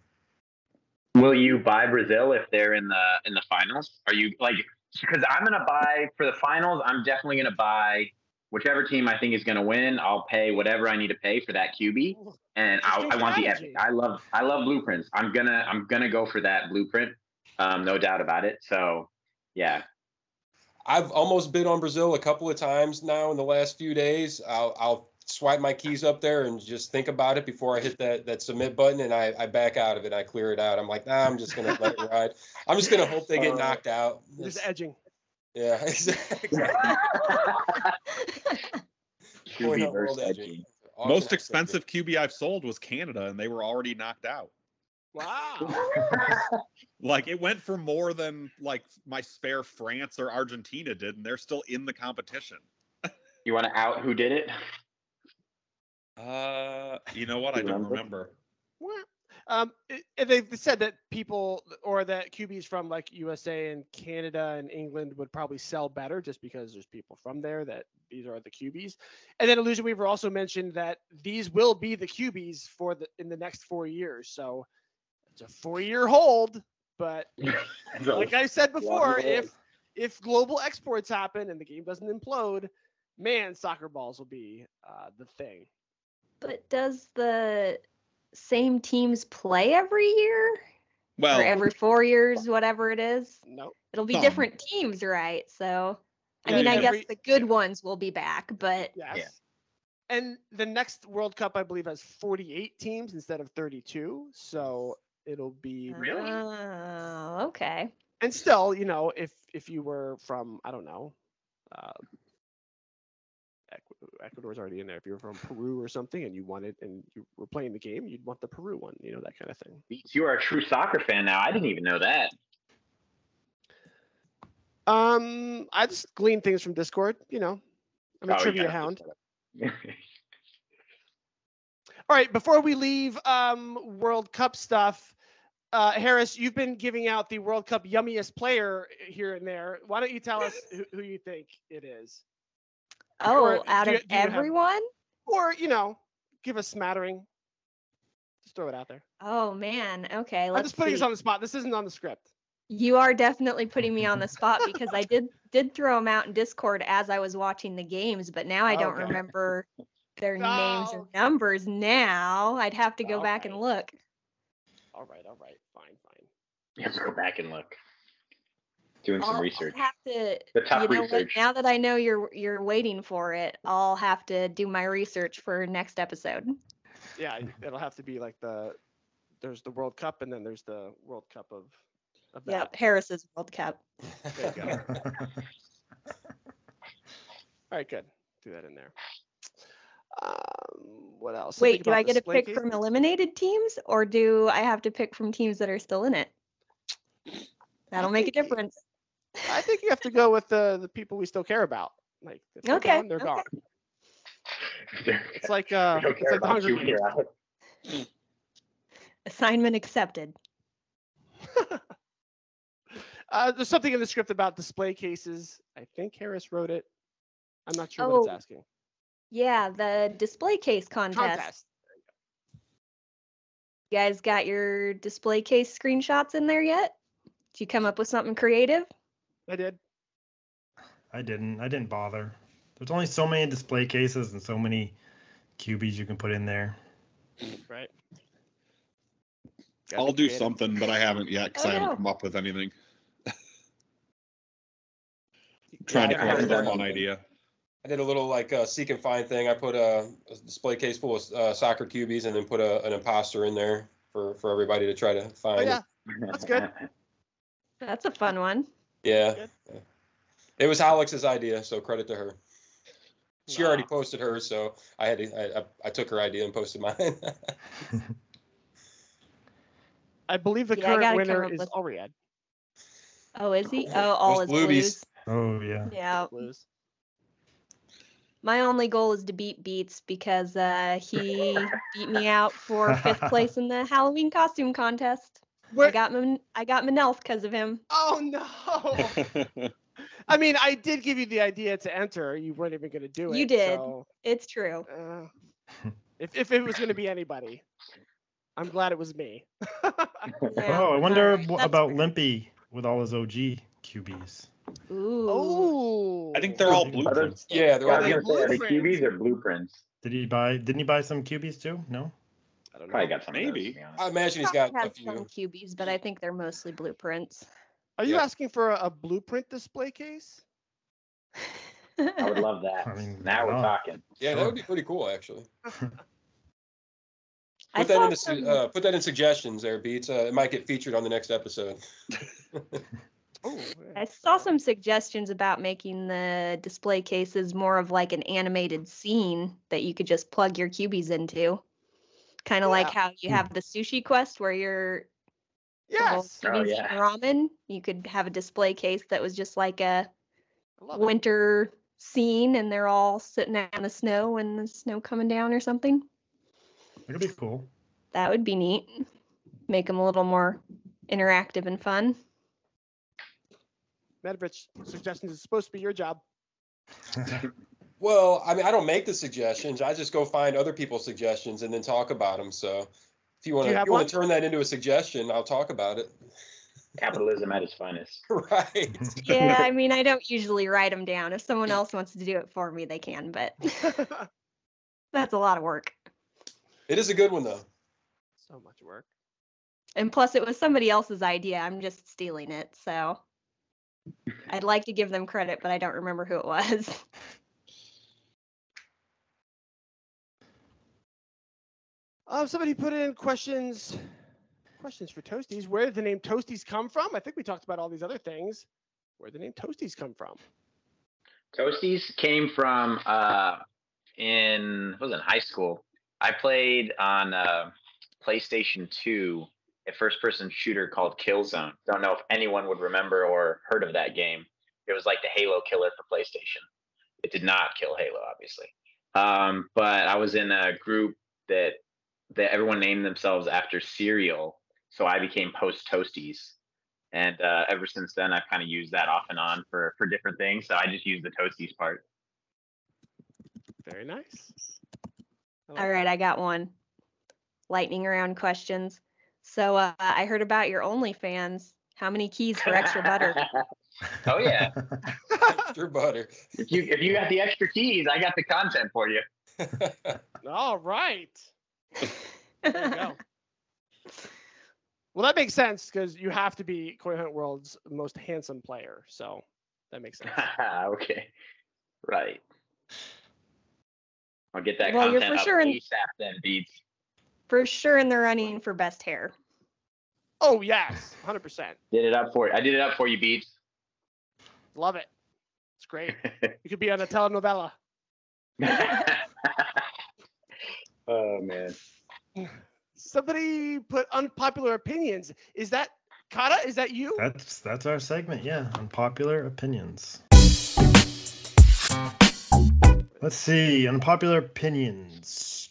Will you buy Brazil if they're in the in the finals? Are you like because I'm gonna buy for the finals? I'm definitely gonna buy whichever team I think is gonna win. I'll pay whatever I need to pay for that QB, and I, Interesting I want the strategy. epic. I love I love blueprints. I'm gonna I'm gonna go for that blueprint, um, no doubt about it. So yeah, I've almost bid on Brazil a couple of times now in the last few days. I'll, I'll swipe my keys up there and just think about it before I hit that, that submit button and I, I back out of it. I clear it out. I'm like, nah, I'm just going to let it ride. I'm just going to hope they get Uh, knocked out. Just edging. yeah, exactly. Point QB versus world edging. edging. Most expensive QB I've sold was Canada, and they were already knocked out. Wow. Like it went for more than like my spare France or Argentina did, and they're still in the competition. You want to out who did it? Uh, you know what? I don't Remember? remember. What? Um, and they said that people or that QBs from like USA and Canada and England would probably sell better just because there's people from there that these are the QBs. And then Illusion Weaver also mentioned that these will be the QBs for the in the next four years. So it's a four-year hold, but like I said before, if if global exports happen and the game doesn't implode, man, soccer balls will be uh, the thing. But does the same teams play every year? Well, or every four years, whatever it is? Nope. It'll be Some. different teams, right? So, I Yeah, mean, I guess the good ones will be back, but Yes. And the next World Cup, I believe, has 48 teams instead of 32. So it'll be Really? Oh, okay. and still, you know, if if you were from, I don't know, uh, Ecu- Ecuador's already in there. If you're from Peru or something and you wanted and you were playing the game, you'd want the Peru one, you know, that kind of thing. You are a true soccer fan now. I didn't even know that. Um, I just glean things from Discord, you know. I'm a Oh, trivia gotta hound. put that up. All right, before we leave um, World Cup stuff, uh, Harris, you've been giving out the World Cup yummiest player here and there. Why don't you tell us who, who you think it is? Oh, Or out do you- of do you have- everyone? Or, you know, give a smattering. Just throw it out there. Oh man. Okay, I'm let's just putting see. us on the spot. This isn't on the script. You are definitely putting me on the spot because I did did throw them out in Discord as I was watching the games, but now I don't Okay. remember their names No. or numbers. Now I'd have to go back and look. All right, all right, fine, fine. Let's go back and look. Doing some I'll, I'll research. have to. The tough you know what? research. Now that I know you're you're waiting for it, I'll have to do my research for next episode. Yeah, it'll have to be like the there's the World Cup and then there's the World Cup of of that. Yep, Harris's World Cup. There you go. All right, good. Do that in there. Um, what else? Wait, do I get to display pick from eliminated teams or do I have to pick from teams that are still in it? That'll make a difference. I think you have to go with the the people we still care about. Like if they're Okay, gone, they're okay. gone. It's like uh, it's like the Hunger you, Games. Assignment accepted. Uh, there's something in the script about display cases. I think Harris wrote it. I'm not sure what it's Oh, asking. Yeah, the display case contest. Contest. You guys got your display case screenshots in there yet? Did you come up with something creative? I did. I didn't. I didn't bother. There's only so many display cases and so many cubies you can put in there. Right. Gotta I'll do creative. something, but I haven't yet because Oh, I haven't no. come up with anything. Yeah, Trying to come up with a done fun idea. I did a little like uh, seek and find thing. I put a, a display case full of uh, soccer cubies and then put a, an imposter in there for, for everybody to try to find. Oh yeah, That's good. That's a fun one. Yeah. Yeah. It was Alex's idea, so credit to her. She already posted hers, so I had to, I, I, I took her idea and posted mine. I believe the Yeah, current winner is with- Allriad. Oh, is he? Oh, all Those his bluebies. blues. Oh yeah. Yeah. Blues. My only goal is to beat Beats because uh, he beat me out for fifth place in the Halloween costume contest. I got Min- I got Manelth because of him. oh no! I mean, I did give you the idea to enter. You weren't even going to do it. You did. so, It's true. uh, if if it was going to be anybody, I'm glad it was me. Yeah, Oh, I wonder alright, wh- about fair. Limpy with all his OG QBs. Ooh. oh. I think they're all Are those- blueprints. yeah, they're I all was they gonna say, are they blueprints? cubies or blueprints? Did he buy? Didn't he buy some QBs too? No. I don't know. Probably got some. Maybe. Those, to be honest. I imagine he's got a had some few. QBs, but I think they're mostly blueprints. Are you Yeah. asking for a, a blueprint display case? I would love that. I mean, now we're talking. Yeah, that would be pretty cool, actually. Put that in the, some- uh, put that in suggestions there, Beats. Uh, it might get featured on the next episode. Oh, I saw some suggestions about making the display cases more of like an animated scene that you could just plug your cubies into. Kind of like how you hmm. have the sushi quest where you're yes. Oh, yeah. ramen. You could have a display case that was just like a love it. winter scene and they're all sitting out in the snow and the snow coming down or something. That'd be cool. That would be neat. Make them a little more interactive and fun. Medvrich, suggestions is supposed to be your job. Well, I mean, I don't make the suggestions. I just go find other people's suggestions and then talk about them. So if you want to, have you want to turn that into a suggestion, I'll talk about it. Capitalism at its finest. right. Yeah, I mean, I don't usually write them down. If someone else wants to do it for me, they can, but that's a lot of work. It is a good one though. so much work. And plus, it was somebody else's idea. I'm just stealing it. So I'd like to give them credit, but I don't remember who it was. Um, somebody put in questions. Questions for Toasties. Where did the name Toasties come from? I think we talked about all these other things. Where did the name Toasties come from? Toasties came from uh, in was in high school. I played on uh, PlayStation 2 a first-person shooter called Killzone. Don't know if anyone would remember or heard of that game. It was like the Halo killer for PlayStation. It did not kill Halo, obviously. Um, but I was in a group that that everyone named themselves after cereal, so I became Post Toasties and uh, ever since then i've kind of used that off and on for for different things so i just use the toasties part Very nice. I like All right, I got one. Lightning round questions. So uh, I heard about your OnlyFans. How many keys for extra butter? oh yeah Extra butter. if you if you got the extra keys i got the content for you All right. There you go. Well, that makes sense because you have to be Coin Hunt World's most handsome player. So that makes sense. okay right i'll get that Well, you're content for up sure in- asap then beats For sure in the running for best hair. Oh, yes. 100%. did it up for you i did it up for you beats Love it. It's great. You could be on a telenovela. oh man Somebody put unpopular opinions. Is that Cata, is that you? That's that's our segment. Yeah, unpopular opinions. Let's see, unpopular opinions.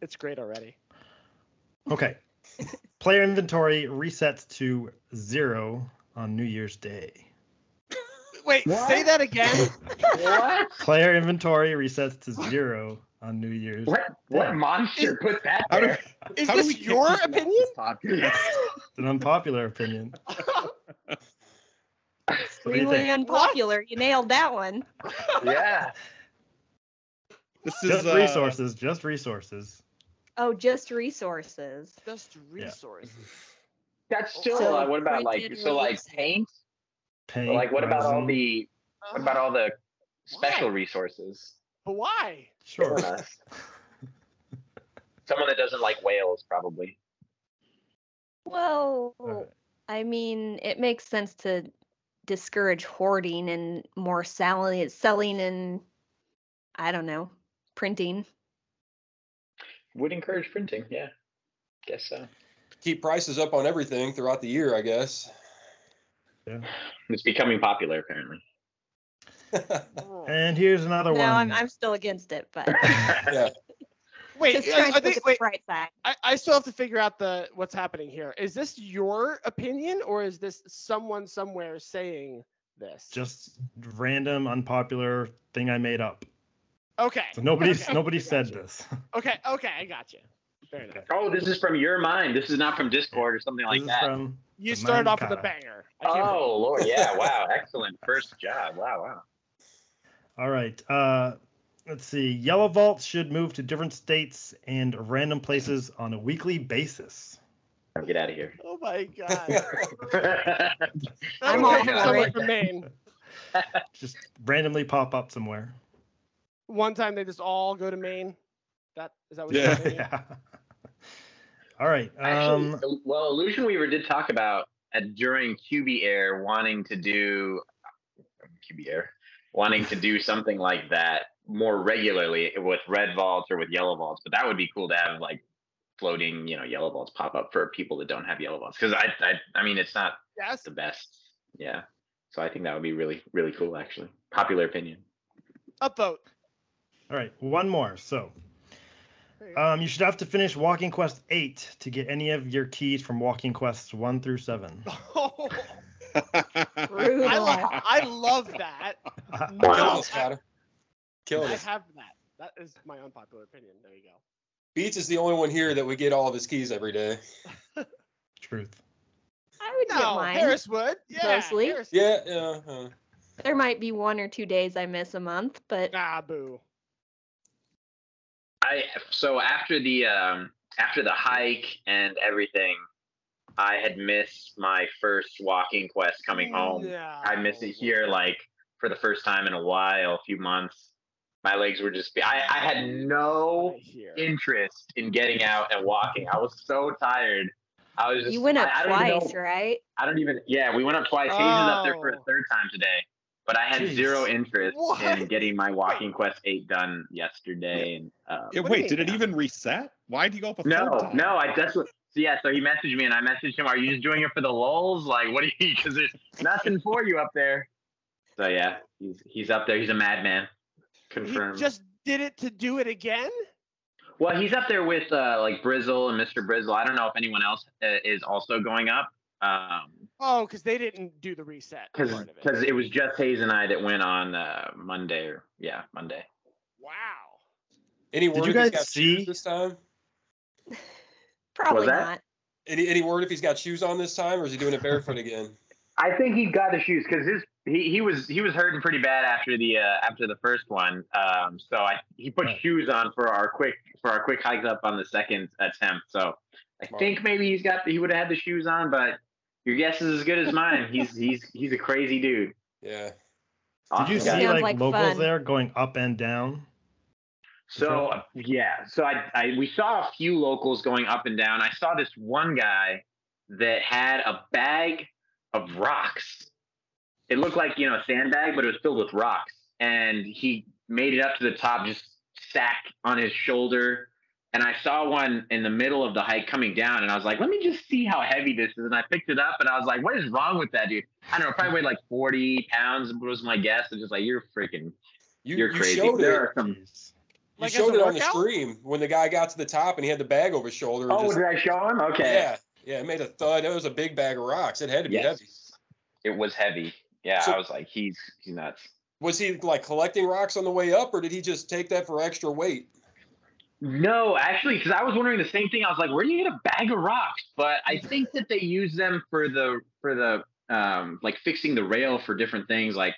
It's great already. Okay. Player inventory resets to zero on New Year's Day. Wait, What? say that again. What? Player inventory resets to zero on New Year's. What? What monster put that How do, there? Is how this your opinion? this? It's an unpopular opinion. What do you Extremely unpopular. You nailed that one. yeah. This is Just uh, resources, just resources. Oh, just resources. Just resources. That's still. So uh, what about like so like paint? Paint, Or, like what about all the what about all the special Why? resources? But why? Sure. Someone that doesn't like whales, probably. Well, Alright. I mean, it makes sense to discourage hoarding and more selling, selling and I don't know, printing. Would encourage printing. Yeah. Guess so. Keep prices up on everything throughout the year, I guess. It's becoming popular apparently. And here's another No, one. I'm I'm still against it, but yeah. Wait, just I, trying I to look think wait, bright side. I, I still have to figure out the what's happening here. Is this your opinion or is this someone somewhere saying this? Just random, unpopular thing I made up. okay. So nobody's Okay. nobody said Gotcha. this. Okay, okay, I got you. Fair enough. oh, this is from your mind. This is not from Discord or something like this that. is from You The started off with a banger. I can't Oh Lord, yeah, wow, excellent first job. Wow, wow. All right. Uh, let's see. Yellow vaults should move to different states and random places on a weekly basis. Get out of here. Oh my god. I'm That'll all take for someone from Maine. Just randomly pop up somewhere. One time they just all go to Maine. That is that what Yeah. you're saying? yeah. All right. Actually, Um, well, Illusion Weaver did talk about uh, during QB Air wanting to do QB Air wanting to do something like that more regularly with red vaults or with yellow vaults. But that would be cool to have like floating, you know, yellow vaults pop up for people that don't have yellow vaults. Because I, I, I mean, it's not Yes. the best. Yeah. So I think that would be really, really cool. Actually, popular opinion. Upvote. all right. One more. So, There you go. Um, you should have to finish Walking Quest 8 to get any of your keys from Walking Quests 1 through 7. Brutal. I, lo- I love that. Wow. No, us, Cata. Killing I have that. That is my unpopular opinion. There you go. Beats is the only one here that would get all of his keys every day. Truth. I would get No, mine. Harris would. Yeah. Mostly. Harris- Yeah, yeah. uh, There might be one or two days I miss a month, but Ah, boo. I so after the um after the hike and everything, I had missed my first walking quest coming home. Yeah. I missed it here like for the first time in a while, a few months. My legs were just I, I had no Here. interest in getting out and walking. I was so tired. I was just you went up I, I don't even twice, know- right? I don't even yeah, we went up twice. Hayes is up there for a Oh. third time today. But I had Jeez. zero interest What? in getting my walking quest eight done yesterday and um, Yeah, What do you wait, did mean? it even reset? Why did you go up a no, third time? no, I that's what. So yeah, so he messaged me and I messaged him. Are you just doing it for the lulls? Like, what do you? Because there's nothing for you up there. So yeah, he's he's up there. He's a madman. He just did it to do it again. well, he's up there with uh, like Brizzle and Mr. Brizzle. I don't know if anyone else uh, is also going up. Um, Oh, because they didn't do the reset because it. because it was just Hayes and I that went on uh, Monday or yeah Monday. Wow. any Did you if he's guys got see- shoes this time? Probably that? not. Any any word if he's got shoes on this time, or is he doing it barefoot again? I think he got the shoes because his he, he was he was hurting pretty bad after the uh, after the first one. Um, so I he put Right. shoes on for our quick for our quick hikes up on the second attempt. So I Smart. think maybe he's got he would have had the shoes on, but your guess is as good as mine. He's he's he's a crazy dude. Yeah. Did you see like, like locals fun. there going up and down? So yeah, so I, I we saw a few locals going up and down. I saw this one guy that had a bag of rocks. It looked like you know a sandbag, but it was filled with rocks. And he made it up to the top, just sack on his shoulder, and I saw one in the middle of the hike coming down, and I was like, let me just see how heavy this is. And I picked it up, and I was like, what is wrong with that dude? I don't know, probably weighed like 40 pounds And it was my guess. And just like, you're freaking, You, you're crazy. showed There it. are some. Jeez. You Like as showed a it on the workout? stream when the guy got to the top and he had the bag over his shoulder. and Oh, just- did I show him? Okay. yeah, yeah, it made a thud. It was a big bag of rocks. It had to be Yes. heavy. It was heavy. Yeah, So- I was like, he's he's nuts. Was he like collecting rocks on the way up, or did he just take that for extra weight? No, actually, because I was wondering the same thing. I was like, where do you get a bag of rocks? But I think that they use them for the for the um like fixing the rail for different things, like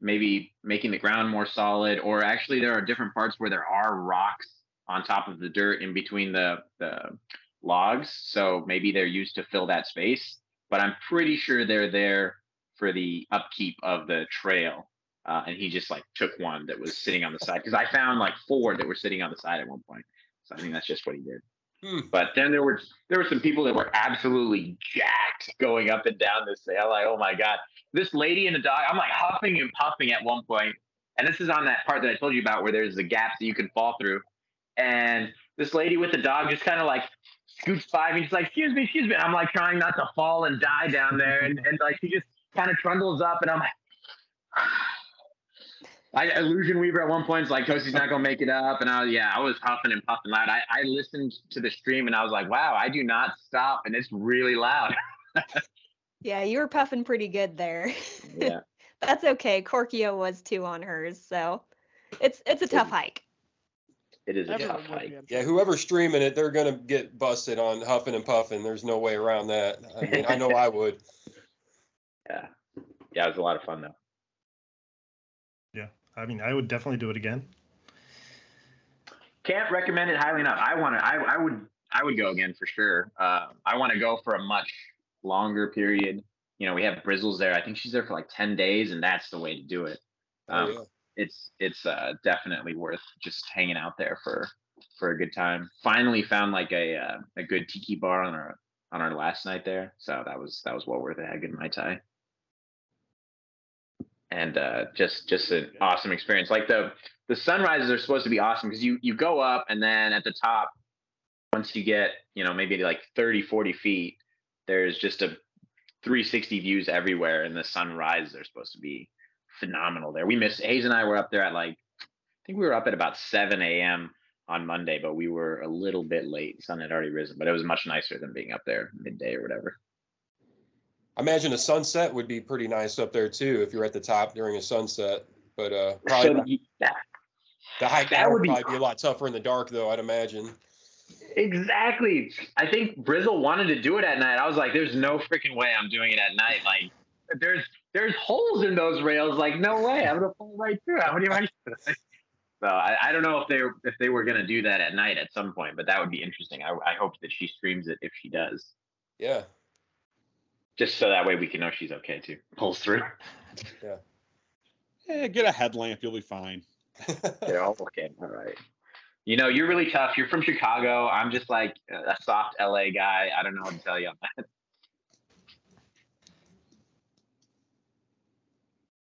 maybe making the ground more solid, or actually there are different parts where there are rocks on top of the dirt in between the the logs. So maybe they're used to fill that space. But I'm pretty sure they're there for the upkeep of the trail. Uh, and he just like took one that was sitting on the side because I found like four that were sitting on the side at one point. So I think that's just what he did. Hmm. But then there were there were some people that were absolutely jacked going up and down this thing. I'm like, oh my god, this lady and the dog. I'm like huffing and puffing at one point, and this is on that part that I told you about where there's the gaps that you can fall through. And this lady with the dog just kind of like scoots by me. She's like, excuse me, excuse me. I'm like trying not to fall and die down there, and, and like she just kind of trundles up, and I'm like. I illusion weaver at one point is like Kosie's not gonna make it up, and I was yeah, I was huffing and puffing loud. I, I listened to the stream and I was like, wow, I do not stop, and it's really loud. Yeah, you were puffing pretty good there. Yeah, That's okay. Corkio was too on hers, so it's it's a tough hike. it is a Everyone tough hike. Yeah, whoever's streaming it, they're gonna get busted on huffing and puffing. There's no way around that. I mean, I know I would. Yeah, yeah, it was a lot of fun though. Yeah. I mean, I would definitely do it again. Can't recommend it highly enough. I want to. I, I would. I would go again for sure. Uh, I want to go for a much longer period. You know, we have Brizzles there. I think she's there for like ten days, and that's the way to do it. Oh, Um, yeah. it's it's uh, definitely worth just hanging out there for for a good time. Finally found like a uh, a good tiki bar on our on our last night there, so that was that was well worth it. Had a good mai tai, and uh, just just an awesome experience. Like the the sunrises are supposed to be awesome because you you go up and then at the top, once you get you know maybe like 30 40 feet, there's just a 360 views everywhere, and the sunrises are supposed to be phenomenal there. We missed Hayes and I were up there at like I think we were up at about 7 a.m. on Monday, but we were a little bit late. Sun had already risen, but it was much nicer than being up there midday or whatever. I imagine a sunset would be pretty nice up there too if you're at the top during a sunset. But uh, probably So the hike that would would be- probably be a lot tougher in the dark, though. I'd imagine. exactly. I think Brizzle wanted to do it at night. I was like, "There's no freaking way I'm doing it at night." Like, there's there's holes in those rails. Like, no way, I'm gonna fall right through. How do you? So I, I don't know if they if they were gonna do that at night at some point, but that would be interesting. I, I hope that she streams it if she does, Yeah. Just so that way we can know she's okay too. Pulls through. Yeah. Yeah, get a headlamp, you'll be fine. Yeah, okay, all right. You know, you're really tough. You're from Chicago. I'm just like a soft LA guy. I don't know what to tell you on that.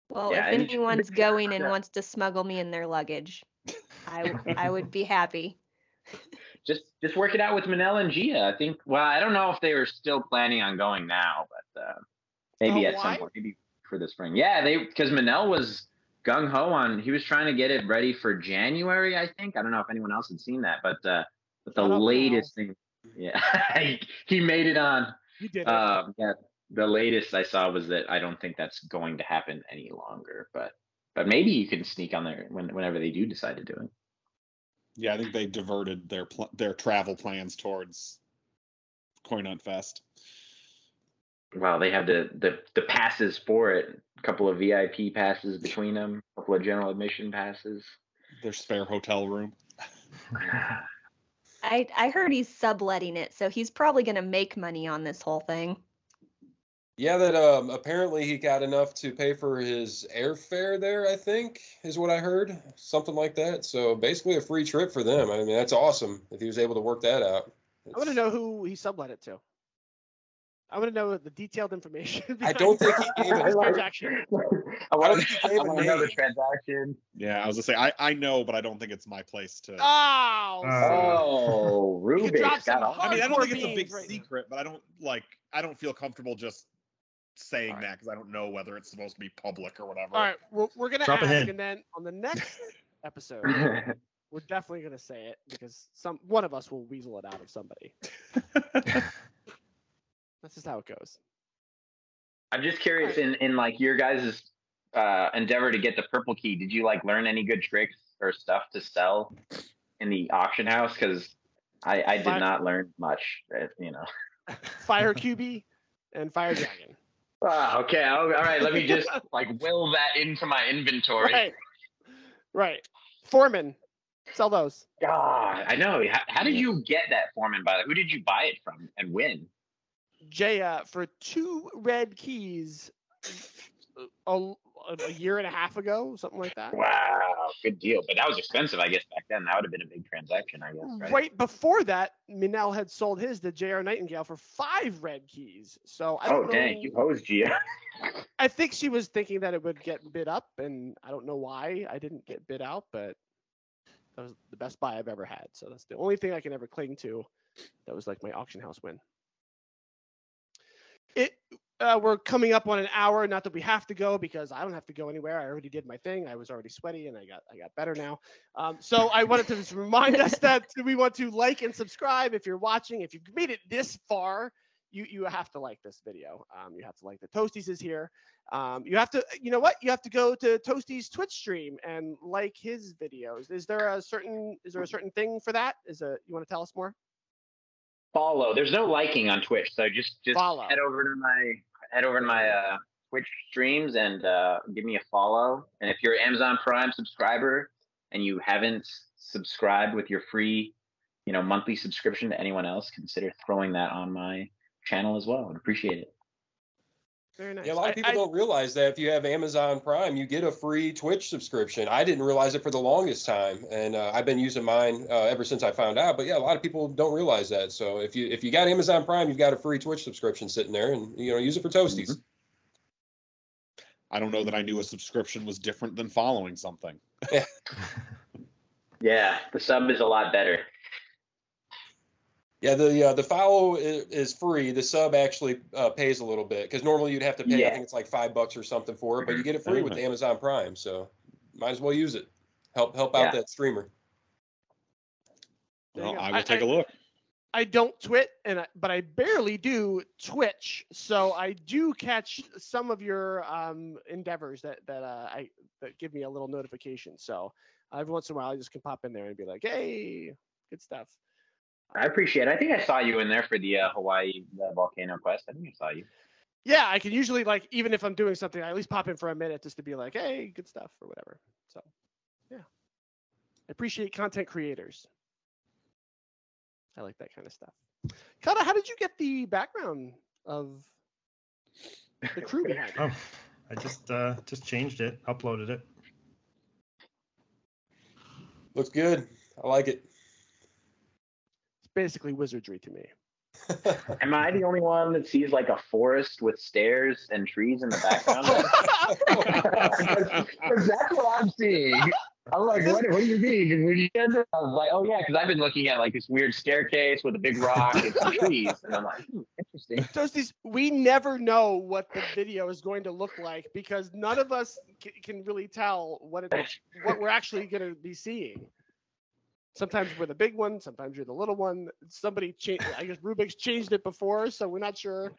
Well, Yeah, if and- anyone's going and Yeah. wants to smuggle me in their luggage, I I would be happy. Just just work it out with Manel and Gia. I think. Well, I don't know if they were still planning on going now, but uh, maybe Oh, at why? some point, maybe for the spring. Yeah, they because Manel was gung ho on. He was trying to get it ready for January. I think. I don't know if anyone else had seen that, but uh, but the Manel. latest thing. Yeah, he, he made it on. You did it. Um, yeah, the latest I saw was that I don't think that's going to happen any longer. But but maybe you can sneak on there when, whenever they do decide to do it. Yeah, I think they diverted their pl- their travel plans towards Coin Hunt Fest. Wow, they have the, the the passes for it. A couple of VIP passes between them. A couple of general admission passes. Their spare hotel room. I I heard he's subletting it, so he's probably gonna make money on this whole thing. Yeah, that um apparently he got enough to pay for his airfare there, I think, is what I heard. Something like that. So basically a free trip for them. I mean, that's awesome if he was able to work that out. I want to know who he sublet it to. I want to know the detailed information. I don't think he gave this it. transaction. I I want don't think he gave a to know the transaction. Yeah, I was gonna say I, I know, but I don't think it's my place to. Oh, Oh, You Rubix got some all. I mean, I don't think it's a big beans right now. secret, but I don't like. I don't feel comfortable just saying Alright. that because I don't know whether it's supposed to be public or whatever. all right. We're, we're gonna Drop a ask, and then on the next episode, we're definitely gonna say it because some one of us will weasel it out of somebody. That's just how it goes. I'm just curious in in like your guys' uh, endeavor to get the purple key. Did you like learn any good tricks or stuff to sell in the auction house? Because I I did Fine. not learn much. uh, You know. Fire QB and Fire Dragon. Ah, okay. All right. Let me just like will that into my inventory. Right. Right. Foreman. Sell those. God, I know. How, how did you get that foreman? By the who did you buy it from and when? Jay, uh, for two red keys a, a year and a half ago, something like that. Wow, good deal. But that was expensive, I guess, back then. That would have been a big transaction, I guess. Right. Right before that, Manel had sold his to J.R. Nightingale for five red keys. So I don't Oh know. dang, you hosed Gia. I think she was thinking that it would get bid up, and I don't know why I didn't get bid out, but that was the best buy I've ever had. So that's the only thing I can ever cling to. That was like my auction house win. It uh, we're coming up on an hour. Not that we have to go because I don't have to go anywhere. I already did my thing. I was already sweaty, and I got I got better now. Um, so I wanted to just remind us that we want to like and subscribe if you're watching. If you've made it this far, you you have to like this video. Um, you have to like the Toasties is here. Um, you have to, you know what? You have to go to Toasty's Twitch stream and like his videos. Is there a certain, is there a certain thing for that? Is a, you want to tell us more? Follow. There's no liking on Twitch, so just just Follow. head over to my head over to my uh, Twitch streams and uh, give me a follow. And if you're an Amazon Prime subscriber and you haven't subscribed with your free, you know, monthly subscription to anyone else, consider throwing that on my channel as well. I'd appreciate it. Very nice. Yeah, a lot of people I- don't realize that if you have Amazon Prime, you get a free Twitch subscription. I didn't realize it for the longest time, and uh, I've been using mine uh, ever since I found out. But yeah, a lot of people don't realize that. So if you if you got Amazon Prime, you've got a free Twitch subscription sitting there, and you know use it for toasties. I don't know that I knew a subscription was different than following something. Yeah, the sub is a lot better. Yeah, the uh, the follow is, is free. The sub actually uh, pays a little bit because normally you'd have to pay. I think it's like five bucks or something for it, but you get it free with the Amazon Prime. So might as well use it. Help help out Yeah. that streamer. Well, go. I will I- take I- a look. I don't twit, and I, but I barely do Twitch, so I do catch some of your um, endeavors that that uh, I that give me a little notification. So every once in a while, I just can pop in there and be like, "Hey, good stuff." I appreciate it. I think I saw you in there for the uh, Hawaii the volcano quest. I think I saw you. Yeah, I can usually like even if I'm doing something, I at least pop in for a minute just to be like, "Hey, good stuff" or whatever. So yeah, I appreciate content creators. I like that kind of stuff. Cata, how did you get the background of the crew behind it? Oh, I just uh, just changed it, uploaded it. Looks good. I like it. It's basically wizardry to me. Am I the only one that sees like a forest with stairs and trees in the background? Because that's what I'm seeing. I'm like, what, what do you mean? And when you get there, I was like, oh yeah, because I've been looking at like this weird staircase with a big rock and some trees, and I'm like, hmm, interesting. Toasties, we never know what the video is going to look like because none of us c- can really tell what it, what we're actually going to be seeing. Sometimes we're the big one, sometimes you're the little one. Somebody changed. I guess Rubix changed it before, so we're not sure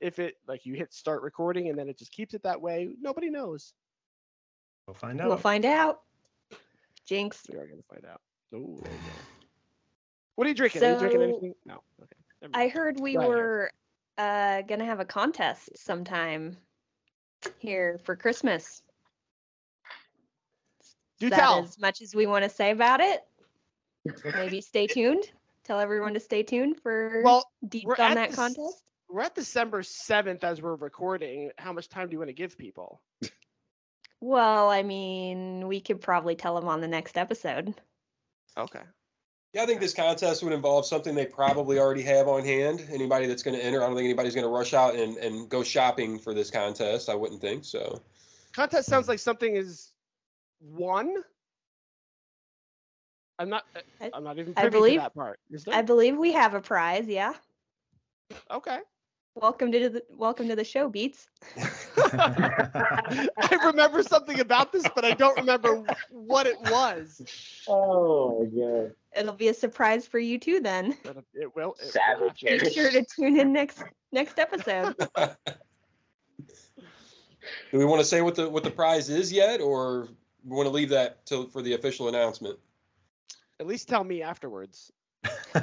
if it like you hit start recording and then it just keeps it that way. Nobody knows. We'll find out. We'll find out. Jinx. We are going to find out. Ooh, there you go. What are you drinking? are you drinking anything? No. Okay. I heard we Go ahead. were uh, gonna have a contest sometime here for Christmas. Do that tell. as much as we want to say about it? Maybe stay tuned. Tell everyone to stay tuned for Well, deep we're on at that this- contest. we're at December 7th as we're recording. How much time do you want to give people? Well, I mean, we could probably tell them on the next episode. Okay. Yeah, I think this contest would involve something they probably already have on hand. Anybody that's going to enter, I don't think anybody's going to rush out and, and go shopping for this contest. I wouldn't think so. Contest sounds like something is won. I'm not. Uh, I- I'm not even I believe- to that part. Is there? I believe we have a prize. Yeah. okay. Welcome to the welcome to the show, Beats. I remember something about this, but I don't remember what it was. Oh my god. It'll be a surprise for you too. Then But it will. It Savage. have to. be sure to tune in next next episode. Do we want to say what the what the prize is yet, or we want to leave that till for the official announcement? At least tell me afterwards.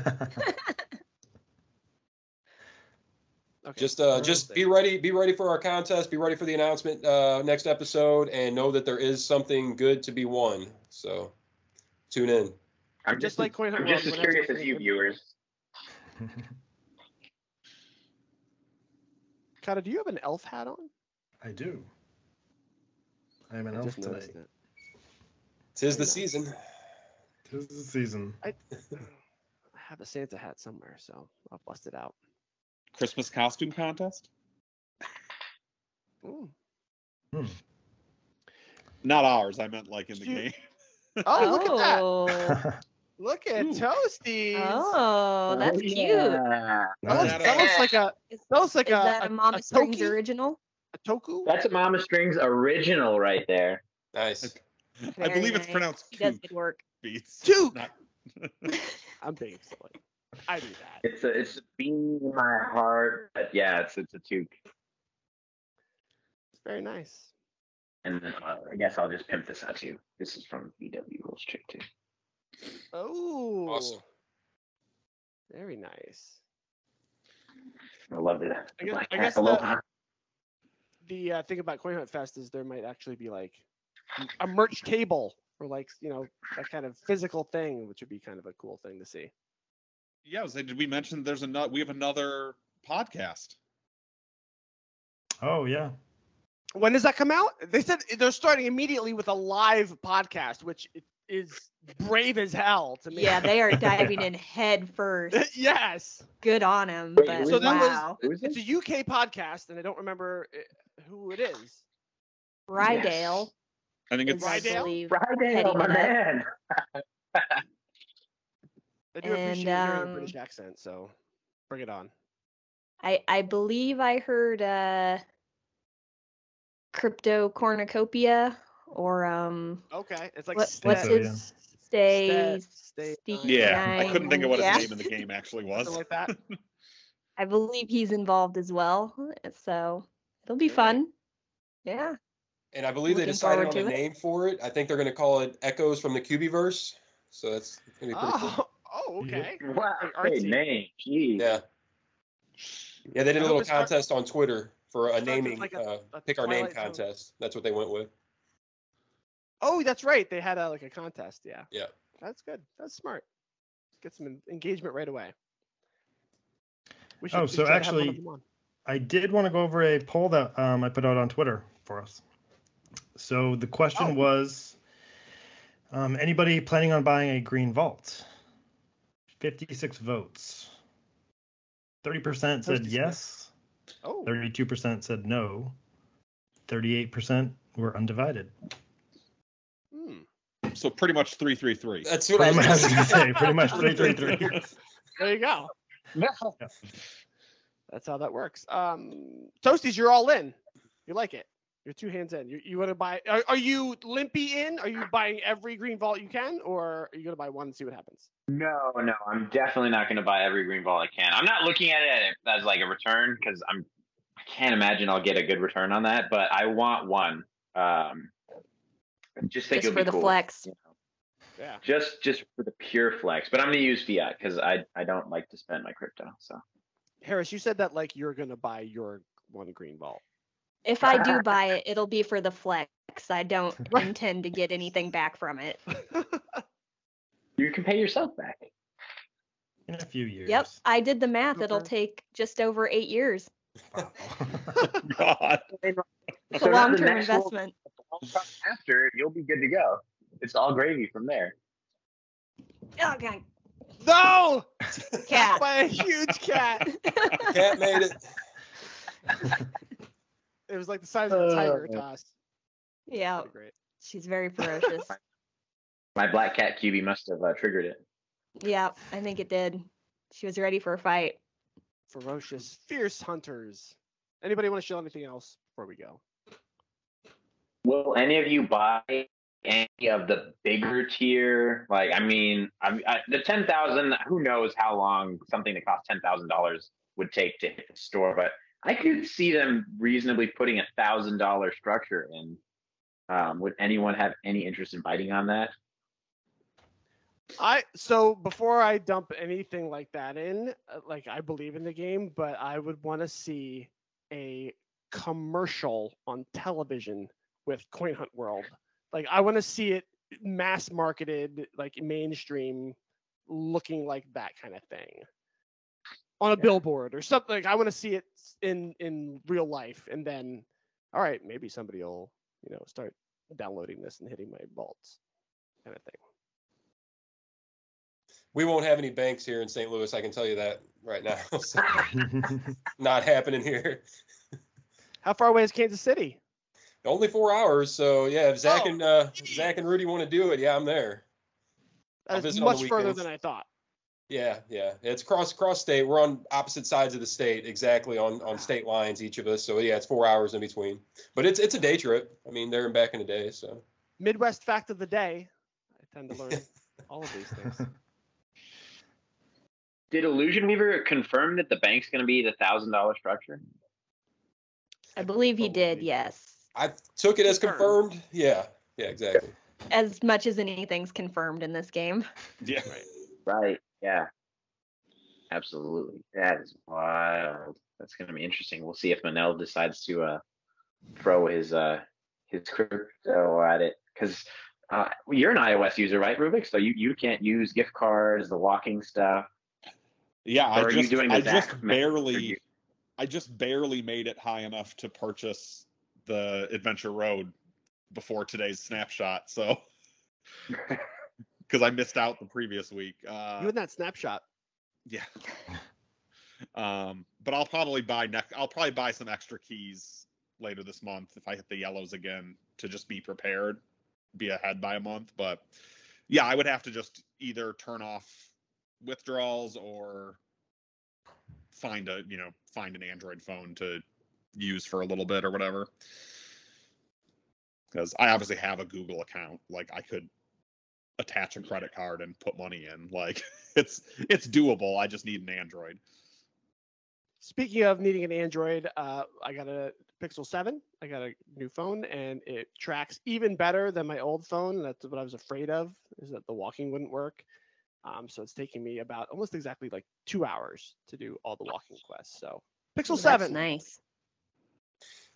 Okay. Just uh, just be ready, be ready for our contest, be ready for the announcement uh, next episode, and know that there is something good to be won. So tune in. I'm Just just, like Coin I'm just as curious as you viewers. Cata, do you have an elf hat on? I do. I am an I elf just tonight. noticed it. Tis the Nice. season. Tis the season. I have a Santa hat somewhere, so I'll bust it out. Christmas costume contest? Ooh. Hmm. Not ours. I meant like in the You- game. Oh, look at that! Oh, Look at Ooh. Toasties. oh, that's oh, cute. Yeah. That looks, that looks like a Is, that looks like is a, that a, a Mama a Strings toki? original? a toku. That's a Mama Strings original right there. Nice. I Very believe it's pronounced He does kook good work. Beats. Toque. Not- I'm being silly. I do that. It's a it's a beam in my heart, but yeah, it's it's a toque. It's very nice. And then uh, I guess I'll just pimp this out too. This is from VW Rules Trick too. Oh, Awesome. very nice. I love it. I guess- Black I guess the- The uh, thing about Coin Hunt Fest is there might actually be like a merch table or like you know that kind of physical thing, which would be kind of a cool thing to see. Yeah, I was saying, did we mention there's another? We have another podcast. oh yeah. When does that come out? They said they're starting immediately with a live podcast, which is brave as hell to me. Yeah, they are diving in head first. yes. Good on them. Wait, But So is that was- wow, Who is It's a UK podcast, and I don't remember uh, who it is. Rydale. I think it's I Rydale? Friday, heading my it man. I do And, appreciate hearing a um, British accent, so bring it on. I I believe I heard uh crypto cornucopia or um Okay, it's like what, Ste- what's so, his yeah. stay Ste- Steve yeah. I couldn't think of what his yeah. name in the game actually was. something like that. I believe he's involved as well. So it'll be fun. Yeah. And I believe they decided on a it. name for it. I think they're going to call it Echoes from the Cubiverse. So that's going to be pretty cool. Oh, oh, okay. Wow, Like great name. Jeez. Yeah. Yeah, they did a little it start- contest on Twitter for a naming, like a- uh, a pick our name Twilight Zone. contest. That's what they went with. Oh, that's right. They had a like a contest. Yeah. Yeah. That's good. That's smart. Get some engagement right away. We Oh, so try to have one of actually- I did want to go over a poll that um, I put out on Twitter for us. So the question Oh. was um, anybody planning on buying a green vault? 56 votes. 30% said Toasty yes, Oh, 32% said no, 38% were undivided. hmm. So pretty much three three three. That's what I was going to say. pretty much 333. there you go. No. That's how that works. Um, Toasties, you're all in. You like it. You're two hands in. You, you want to buy? Are, are you limpy in? Are you buying every green vault you can, or are you gonna buy one and see what happens? No, no, I'm definitely not going to buy every green ball I can. I'm not looking at it as like a return because I'm I can't imagine I'll get a good return on that. But I want one. Um, just think Just it'll for be the cool. flex. you know. Yeah. Just just for the pure flex. But I'm going to use fiat because I I don't like to spend my crypto. So Harris, you said that like you're gonna buy your one green vault. If I do buy it, it'll be for the flex. I don't intend to get anything back from it. you can pay yourself back. In a few years. Yep, I did the math. It'll take just over eight years. Wow. God. It's So a long-term next little- investment. After you'll be good to go. It's all gravy from there. Okay. God. No! Cat. By a huge cat. Cat made it. It was like the size of a tiger Uh, toss. yeah, great. she's very ferocious. My black cat QB must have uh, triggered it. yeah, I think it did. She was ready for a fight. Ferocious, fierce hunters. Anybody want to show anything else before we go? Will any of you buy any of the bigger tier? Like, I mean, I, I, the ten thousand. Who knows how long something that costs ten thousand dollars would take to hit the store? But I could see them reasonably putting a thousand dollar structure in. Um, would anyone have any interest in biting on that? I so before I dump anything like that in, uh, like I believe in the game, but I would want to see a commercial on television with Coin Hunt World. Like I want to see it mass marketed, like mainstream, looking like that kind of thing on a Yeah. billboard or something. Like I want to see it in in real life, and then, all right, maybe somebody will you know start downloading this and hitting my vaults, kind of thing. We won't have any banks here in St. Louis. I can tell you that right now. So, not happening here. How far away is Kansas City? Only four hours. So yeah, if Zach Oh, and uh, Zach and Rudy want to do it, yeah, I'm there. That's visit on the much further than I thought. Yeah, yeah. It's cross cross state. We're on opposite sides of the state, exactly on on state lines, each of us. So yeah, it's four hours in between. But it's it's a day trip. I mean, there and back in a day. So Midwest fact of the day. I tend to learn all of these things. Did Illusion Weaver confirm that the bank's going to be the thousand dollar structure? I believe he did, yes. I took it as Confirmed. confirmed. Yeah, yeah, exactly. As much as anything's confirmed in this game. Yeah. Right. Yeah. Absolutely. That is wild. That's going to be interesting. We'll see if Manel decides to uh, throw his uh, his crypto at it because uh, you're an iOS user, right, Rubik? So you, you can't use gift cards, the walking stuff. Yeah, I just I just barely I just barely made it high enough to purchase the Adventure Road before today's snapshot. So because I missed out the previous week. Uh, you and that snapshot. yeah. Um, but I'll probably buy next. I'll probably buy some extra keys later this month if I hit the yellows again to just be prepared, be ahead by a month. But yeah, I would have to just either turn off withdrawals or find a you know find an Android phone to use for a little bit or whatever. Because I obviously have a Google account, like I could attach a credit card and put money in. Like it's it's doable. I just need an Android. Speaking of needing an Android, uh, I got a Pixel 7. I got a new phone, and it tracks even better than my old phone. That's what I was afraid of, is that the walking wouldn't work. Um, so it's taking me about almost exactly like two hours to do all the walking quests. So Pixel That's 7. nice.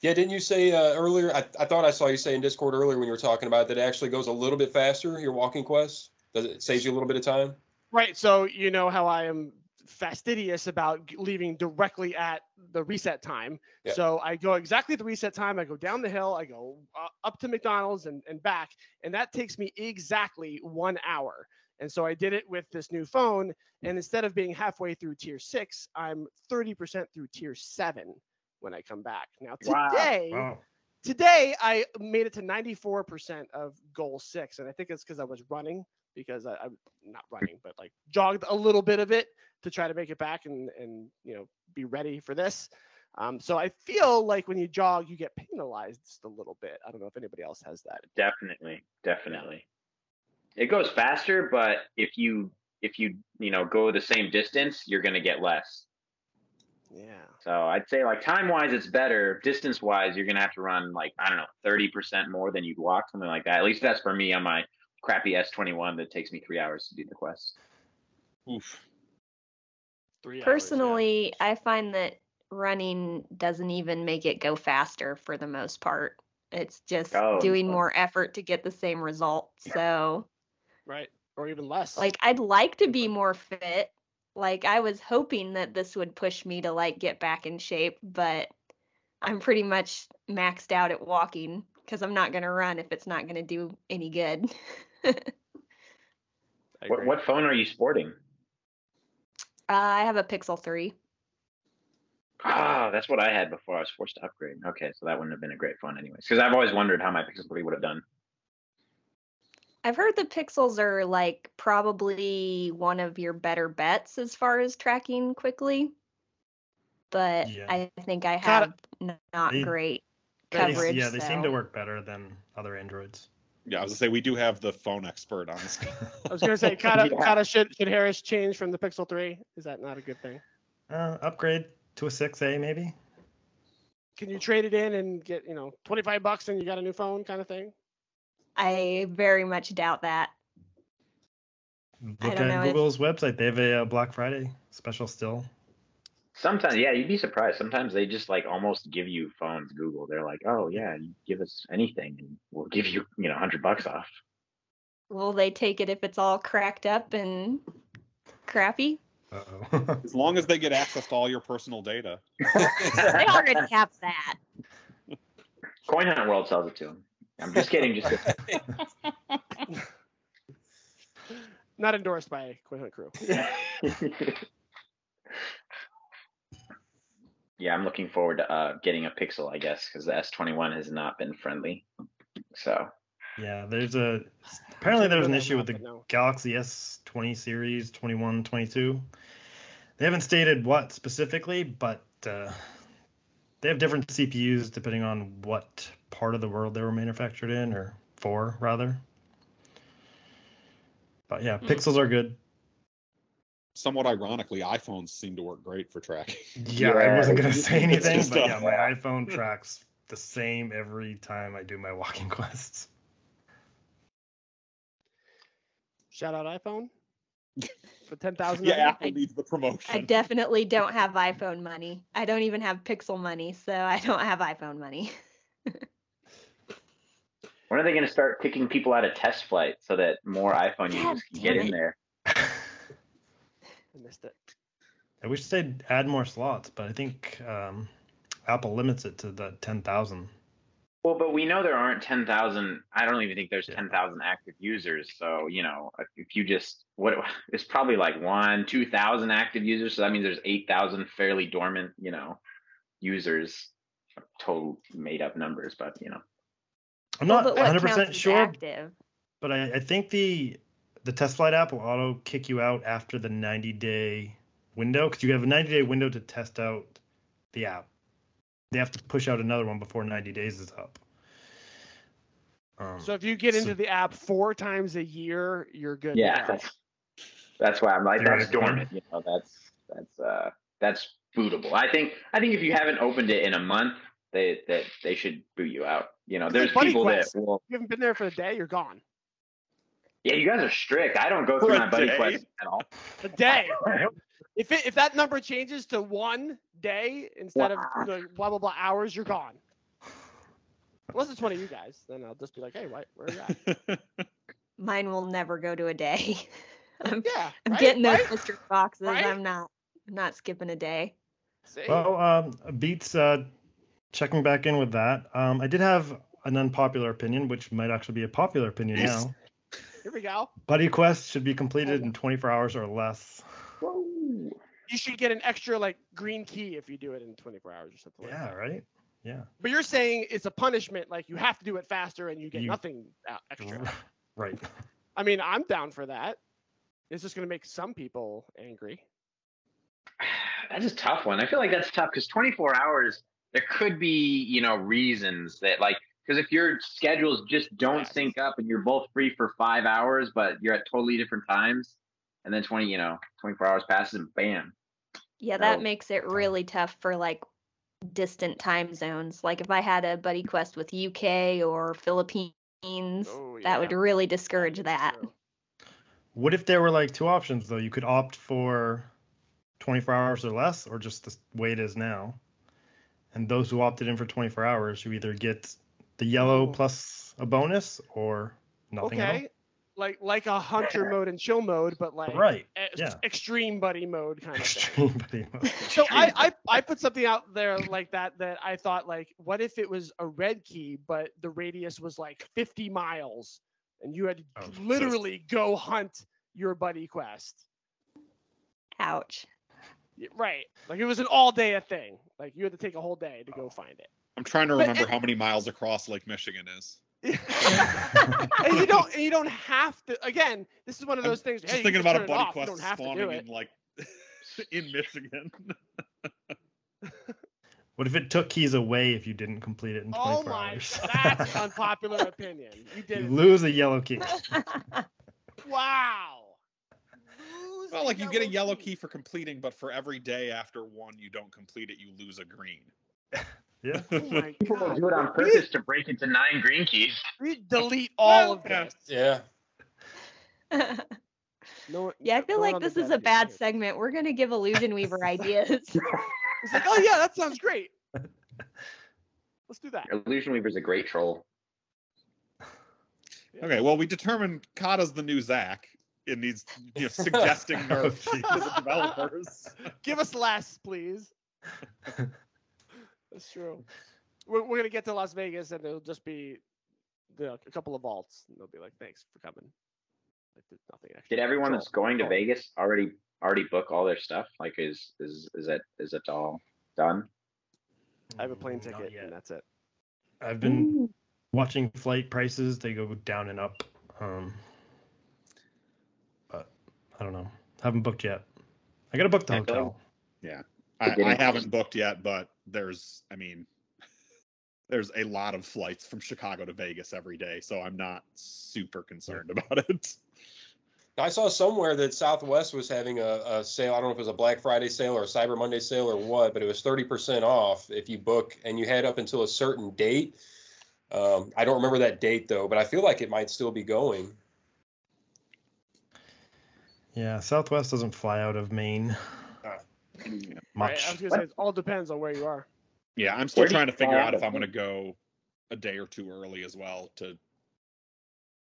Yeah, didn't you say uh, earlier? I, I thought I saw you say in Discord earlier when you were talking about it that it actually goes a little bit faster. Your walking quest does it saves you a little bit of time? Right. So you know how I am fastidious about leaving directly at the reset time. Yeah. So I go exactly at the reset time. I go down the hill. I go uh, up to McDonald's and, and back, and that takes me exactly one hour. And so I did it with this new phone, and instead of being halfway through tier six, I'm 30% through tier seven when I come back. Now Wow. today, Wow. today I made it to 94% of goal six, and I think it's because I was running because I, I'm not running, but like jogged a little bit of it to try to make it back and and you know be ready for this. Um, so I feel like when you jog, you get penalized just a little bit. I don't know if anybody else has that. Definitely, definitely. It goes faster, but if you if you you know go the same distance, you're gonna get less. Yeah. So I'd say like time wise, it's better. Distance wise, you're gonna have to run like I don't know, thirty percent more than you'd walk, something like that. At least that's for me on my crappy S21 that takes me three hours to do the quest. Oof. Three hours, yeah. Personally, I find that running doesn't even make it go faster for the most part. It's just Oh, doing fun. more effort to get the same result. So, right, or even less. like, I'd like to be more fit. Like, I was hoping that this would push me to like get back in shape, but I'm pretty much maxed out at walking because I'm not gonna run if it's not gonna do any good. What what phone are you sporting? Uh, I have a Pixel 3. Ah, that's what I had before I was forced to upgrade. Okay, so that wouldn't have been a great phone anyways. Because I've always wondered how my Pixel 3 would have done. I've heard the Pixels are like probably one of your better bets as far as tracking quickly. But Yeah. I think I Got have n- not They- great They- coverage. yeah, they seem to work better than other Androids. Yeah, I was gonna say we do have the phone expert on this. I was gonna say, Cata, Yeah. Cata should should Harris change from the Pixel 3? Is that not a good thing? Uh, upgrade to a 6A maybe. Can you trade it in and get you know 25 bucks and you got a new phone kind of thing? I very much doubt that. I Look don't know at if- Google's website. They have a uh, Black Friday special still. Sometimes, yeah, you'd be surprised. Sometimes they just like almost give you phones. Google, they're like, "Oh yeah, you give us anything, and we'll give you, you know, hundred bucks off." Will they take it if it's all cracked up and crappy? Uh-oh. as long as they get access to all your personal data. They already have that. Coin Hunt World sells it to them. I'm just kidding. Just kidding. Not endorsed by Coin Hunt Crew. yeah, I'm looking forward to uh, getting a Pixel, I guess, because the S21 has not been friendly. So yeah, there's a apparently there's an issue with the no. Galaxy S20 series, 21, 22. They haven't stated what specifically, but uh, they have different CPUs depending on what part of the world they were manufactured in, or for rather. But yeah, Hmm. pixels are good. Somewhat ironically, iPhones seem to work great for tracking. Yeah, I wasn't gonna say anything, but yeah, my iPhone tracks the same every time I do my walking quests. Shout out iPhone for 10,000. Yeah. Apple I- needs the promotion. I definitely don't have iPhone money. I don't even have Pixel money, so I don't have iPhone money. When are they going to start kicking people out of test flight so that more iPhone God users can get damn in there? I missed it. I wish they'd add more slots, but I think um, Apple limits it to the 10,000. Well, but we know there aren't 10,000. I don't even think there's Yeah. 10,000 active users. So, you know, if- if you just, what, it's probably like one, 2,000 active users. So that means there's 8,000 fairly dormant, you know, users, total made up numbers, but, you know. I'm not but what 100% sure, active? but I, I think the the test flight app will auto kick you out after the 90 day window because you have a 90 day window to test out the app. They have to push out another one before 90 days is up. Um, So if you get into the app four times a year, you're good. Yeah, that's, that's why I'm like, that's dormant. You know, that's, that's, uh, that's bootable. I think, I think if you haven't opened it in a month, they, that they should boot you out. You know, there's people Quest. that will, you haven't been there for a day, you're gone. yeah, you guys are strict. I don't go through a my buddy day? quest at all. A day. if it, if that number changes to one day instead Wow. of the blah blah blah hours, you're gone. Unless it's one of you guys, then I'll just be like, hey, why, where are you at? Mine will never go to a day. I'm, Yeah, I'm right, getting those right? mystery boxes. Right? I'm not I'm not skipping a day. See? Well, um, Beats uh, checking back in with that. Um, I did have an unpopular opinion, which might actually be a popular opinion Yes. now. Here we go. Buddy Quest should be completed in 24 hours or less. Whoa. You should get an extra like green key if you do it in 24 hours or something. like Yeah, that. right? Yeah. But you're saying it's a punishment, like you have to do it faster and you get You- nothing extra. Right. I mean, I'm down for that. It's just gonna make some people angry. That's a tough one. I feel like that's tough because 24 hours, there could be, you know, reasons that like, because if your schedules just don't Yes. sync up and you're both free for five hours, but you're at totally different times, and then 20, you know, 24 hours passes and bam. Yeah, that So- makes it really tough for like distant time zones. Like if I had a buddy quest with UK or Philippines, Oh, that would really discourage that. What if there were like two options though? You could opt for 24 hours or less, or just the way it is now. And those who opted in for 24 hours, you either get the yellow Ooh. plus a bonus or nothing Okay. Like like a hunter mode and chill mode, but like right. ex- yeah. extreme buddy mode kind of thing. Extreme buddy mode. So I, I I put something out there like that that I thought like what if it was a red key but the radius was like 50 miles and you had to Oh, literally go hunt your buddy quest. Ouch. Y- Right. Like it was an all day a thing. Like you had to take a whole day to go oh. find it. I'm trying to remember it- how many miles across Lake Michigan is. and you don't and you don't have to again, this is one of I'm those things. Just hey, thinking can about a turn buddy quest don't have to do spawning in like in Michigan. What if it took keys away if you didn't complete it in 24 Oh my hours? that's an unpopular opinion. You did you lose a yellow key. Wow. Lose well, a like you get a yellow key for completing, but for every day after one you don't complete it, you lose a green. Yeah. Oh my People will do it on purpose to break into nine green keys. We delete all of Yeah. this. Yeah. No, yeah, I feel no like on this is a dedicated bad here. segment. We're gonna give Illusion Weaver ideas. It's like, oh yeah, that sounds great. Let's do that. Illusion Weaver's a great troll. Okay, well we determined Cata's the new Zach. It needs you know, suggesting nerfs to the developers. Give us less, please. That's true. We're, we're gonna get to Las Vegas and it'll just be the, a couple of vaults. And they'll be like, "Thanks for coming." Like, there's nothing extra. Did everyone that's going to Vegas already already book all their stuff? Like, is is is it is it all done? I have a plane ticket, yet. and that's it. I've been watching flight prices. They go down and up. Um, but I don't know. Haven't booked yet. I gotta book the I feel like- hotel. I, I haven't booked yet, but there's, I mean, there's a lot of flights from Chicago to Vegas every day, so I'm not super concerned about it. I saw somewhere that Southwest was having a, a sale. I don't know if it was a Black Friday sale or a Cyber Monday sale or what, but it was 30% off if you book and you had up until a certain date. Um, I don't remember that date though, but I feel like it might still be going. Yeah, Southwest doesn't fly out of Maine Right? much. I was gonna say it all depends on where you are. Yeah, I'm still Where trying to figure out out if? I'm going to go a day or two early as well to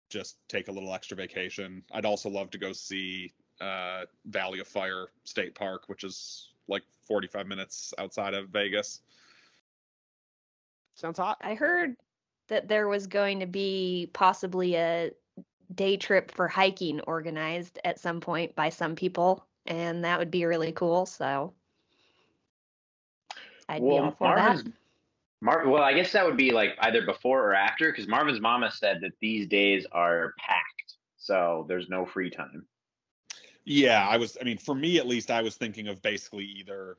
just take a little extra vacation. I'd also love to go see uh, Valley of Fire State Park, which is like 45 minutes outside of Vegas. Sounds hot. I heard that there was going to be possibly a day trip for hiking organized at some point by some people, and that would be really cool. So I'd be all for Marvin's that. Mar- well, I guess that would be like either before or after, because Marvin's mama said that these days are packed, so there's no free time. Yeah, I was. I mean, for me at least, I was thinking of basically either.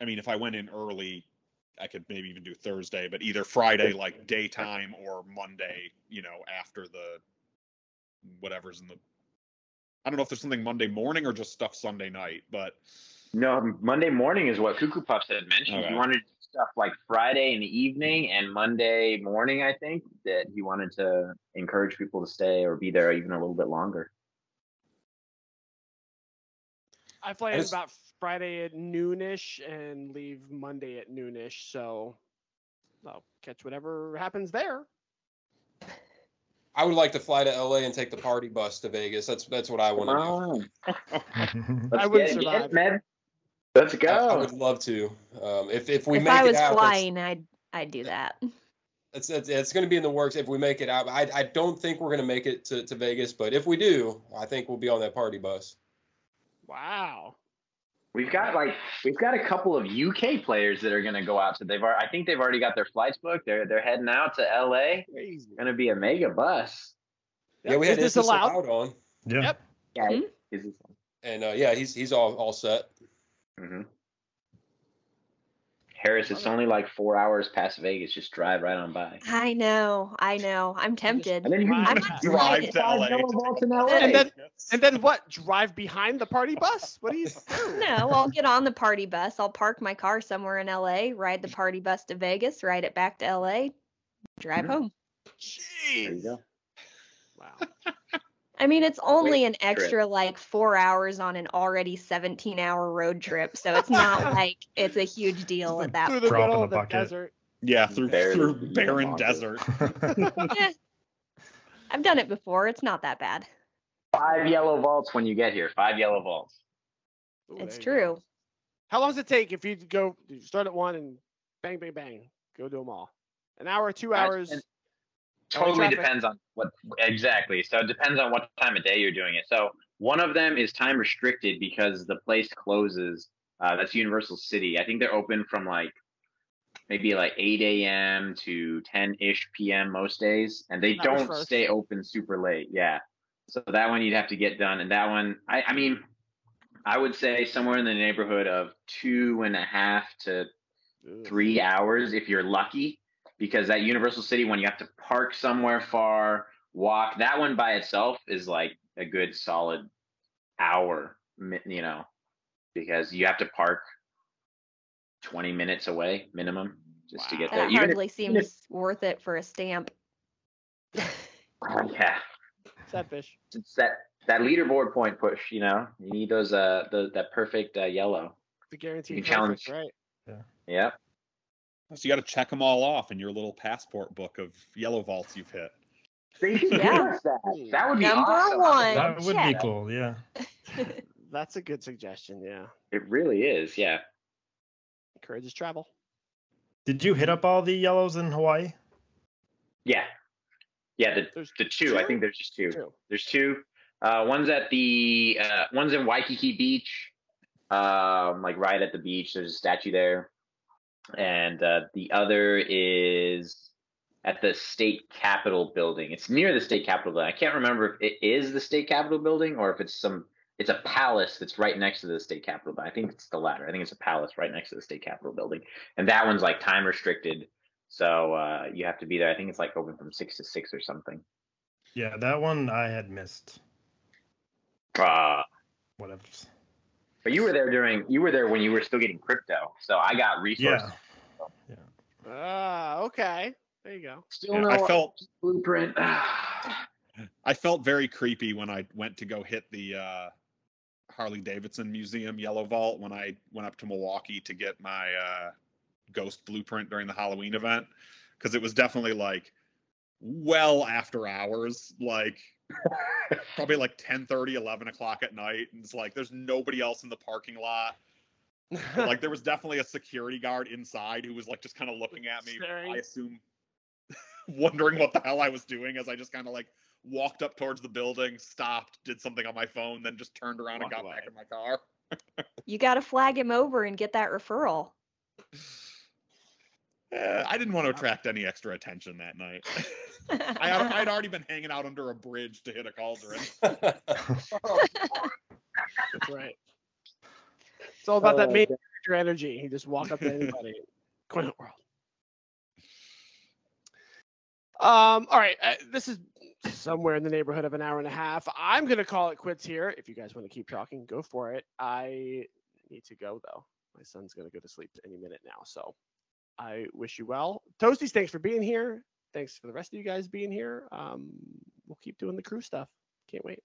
I mean, if I went in early, I could maybe even do Thursday, but either Friday like daytime or Monday, you know, after the whatever's in the. I don't know if there's something Monday morning or just stuff Sunday night, but No, Monday morning is what Cuckoo Puffs had mentioned. Okay. He wanted stuff like Friday in the evening and Monday morning. I think that he wanted to encourage people to stay or be there even a little bit longer. I fly in just- about Friday at noonish and leave Monday at noonish, so I'll catch whatever happens there. I would like to fly to LA and take the party bus to Vegas. That's that's what I want to do. Let's I wouldn't get it, get survive. it. Let's I, I would love to. Um, if if we if make I was it out, flying, I'd I'd do that. It's, it's, it's going to be in the works if we make it out. I, I don't think we're going to make it to, to Vegas, but if we do, I think we'll be on that party bus. Wow. We've got like we've got a couple of UK players that are going to go out. So they've al- I think they've already got their flights booked. They're they're heading out to LA. Crazy. Going to be a mega bus. Yeah, we had this this allowed? allowed on, yeah. Yep. Yeah. Hmm? Is this- and uh, yeah, he's he's all all set. mhm. Harris, it's only like four hours past Vegas. Just drive right on by. I know, I know. I'm tempted. And then you Drive I'm back. drive to LA. Five LA. And then and then what? Drive behind the party bus? What do you do? No, I'll get on the party bus. I'll park my car somewhere in LA, ride the party bus to Vegas, ride it back to LA, drive Mhm. home. there you go. Wow. I mean, it's only an trip. extra like four hours on an already 17 hour road trip. So it's not like it's a huge deal at that Through the middle of the bucket. desert. yeah, through Barely through barren desert. Yeah. I've done it before. It's not that bad. Five yellow vaults when you get here. Five yellow vaults. Ooh, It's there you go. true. How long does it take if you go you start at one and bang, bang, bang, go do them all? An hour, two hours. spent- LA Totally depends on what exactly. So it depends on what time of day you're doing it. So one of them is time restricted because the place closes Uh, that's Universal City. I think they're open from like maybe like 8 a.m. to 10 ish p.m. most days, and they That don't stay open super late. Yeah. So that one you'd have to get done, and that one, I, I mean, I would say somewhere in the neighborhood of two and a half to Ugh. three hours if you're lucky, because that Universal City one you have to park somewhere far, walk. That one by itself is like a good solid hour, you know, because you have to park 20 minutes away minimum just to get there. That Even if- hardly if- seems worth it for a stamp. yeah, Set fish. it's that that leaderboard point push. You know, you need those uh the that perfect uh, yellow. The guaranteed You perfect, challenge- right? Yeah. So you got to check them all off in your little passport book of yellow vaults you've hit. They should Yeah. that. That would be Number awesome. one. That would be cool. Yeah. That's a good suggestion. Yeah. It really is. Yeah. Encourages travel. Did you hit up all the yellows in Hawaii? Yeah. Yeah. The There's the two. I think there's just two. two. There's two. Uh, one's at the uh, one's in Waikiki Beach, um, like right at the beach. There's a statue there, and uh, the other is at the state capitol building. It's near the state capitol building. I can't remember if it is the state capitol building or if it's some. It's a palace that's right next to the state capitol. But I think it's the latter. I think it's a palace right next to the state capitol building, and that one's like time restricted. So uh, you have to be there. I think it's like open from six to six or something. Yeah, that one I had missed. Uh, Whatever. But you were there during you were there when you were still getting crypto. So I got resources. Yeah. Ah, okay. There you go. Still Yeah, no I felt blueprint. I felt very creepy when I went to go hit the uh, Harley Davidson Museum Yellow Vault when I went up to Milwaukee to get my uh, Ghost Blueprint during the Halloween event because it was definitely like well after hours, like probably like 10 30 11 o'clock at night. And it's like there's nobody else in the parking lot. like there was definitely a security guard inside who was like just kind of looking at me. Staring. I assume wondering what the hell I was doing as I just kind of like walked up towards the building, stopped, did something on my phone, then just turned around Walked and got away. back in my car. You got to flag him over and get that referral. Eh, I didn't want to attract any extra attention that night. I had, I'd already been hanging out under a bridge to hit a cauldron. That's right. It's all about that Oh, main character energy. You just walk up to anybody. Coin Hunt world. Um. All right. Uh, this is somewhere in the neighborhood of an hour and a half. I'm gonna call it quits here. If you guys want to keep talking, go for it. I need to go though. My son's gonna go to sleep any minute now. So I wish you well. Toasties, thanks for being here. Thanks for the rest of you guys being here. Um, we'll keep doing the crew stuff. Can't wait.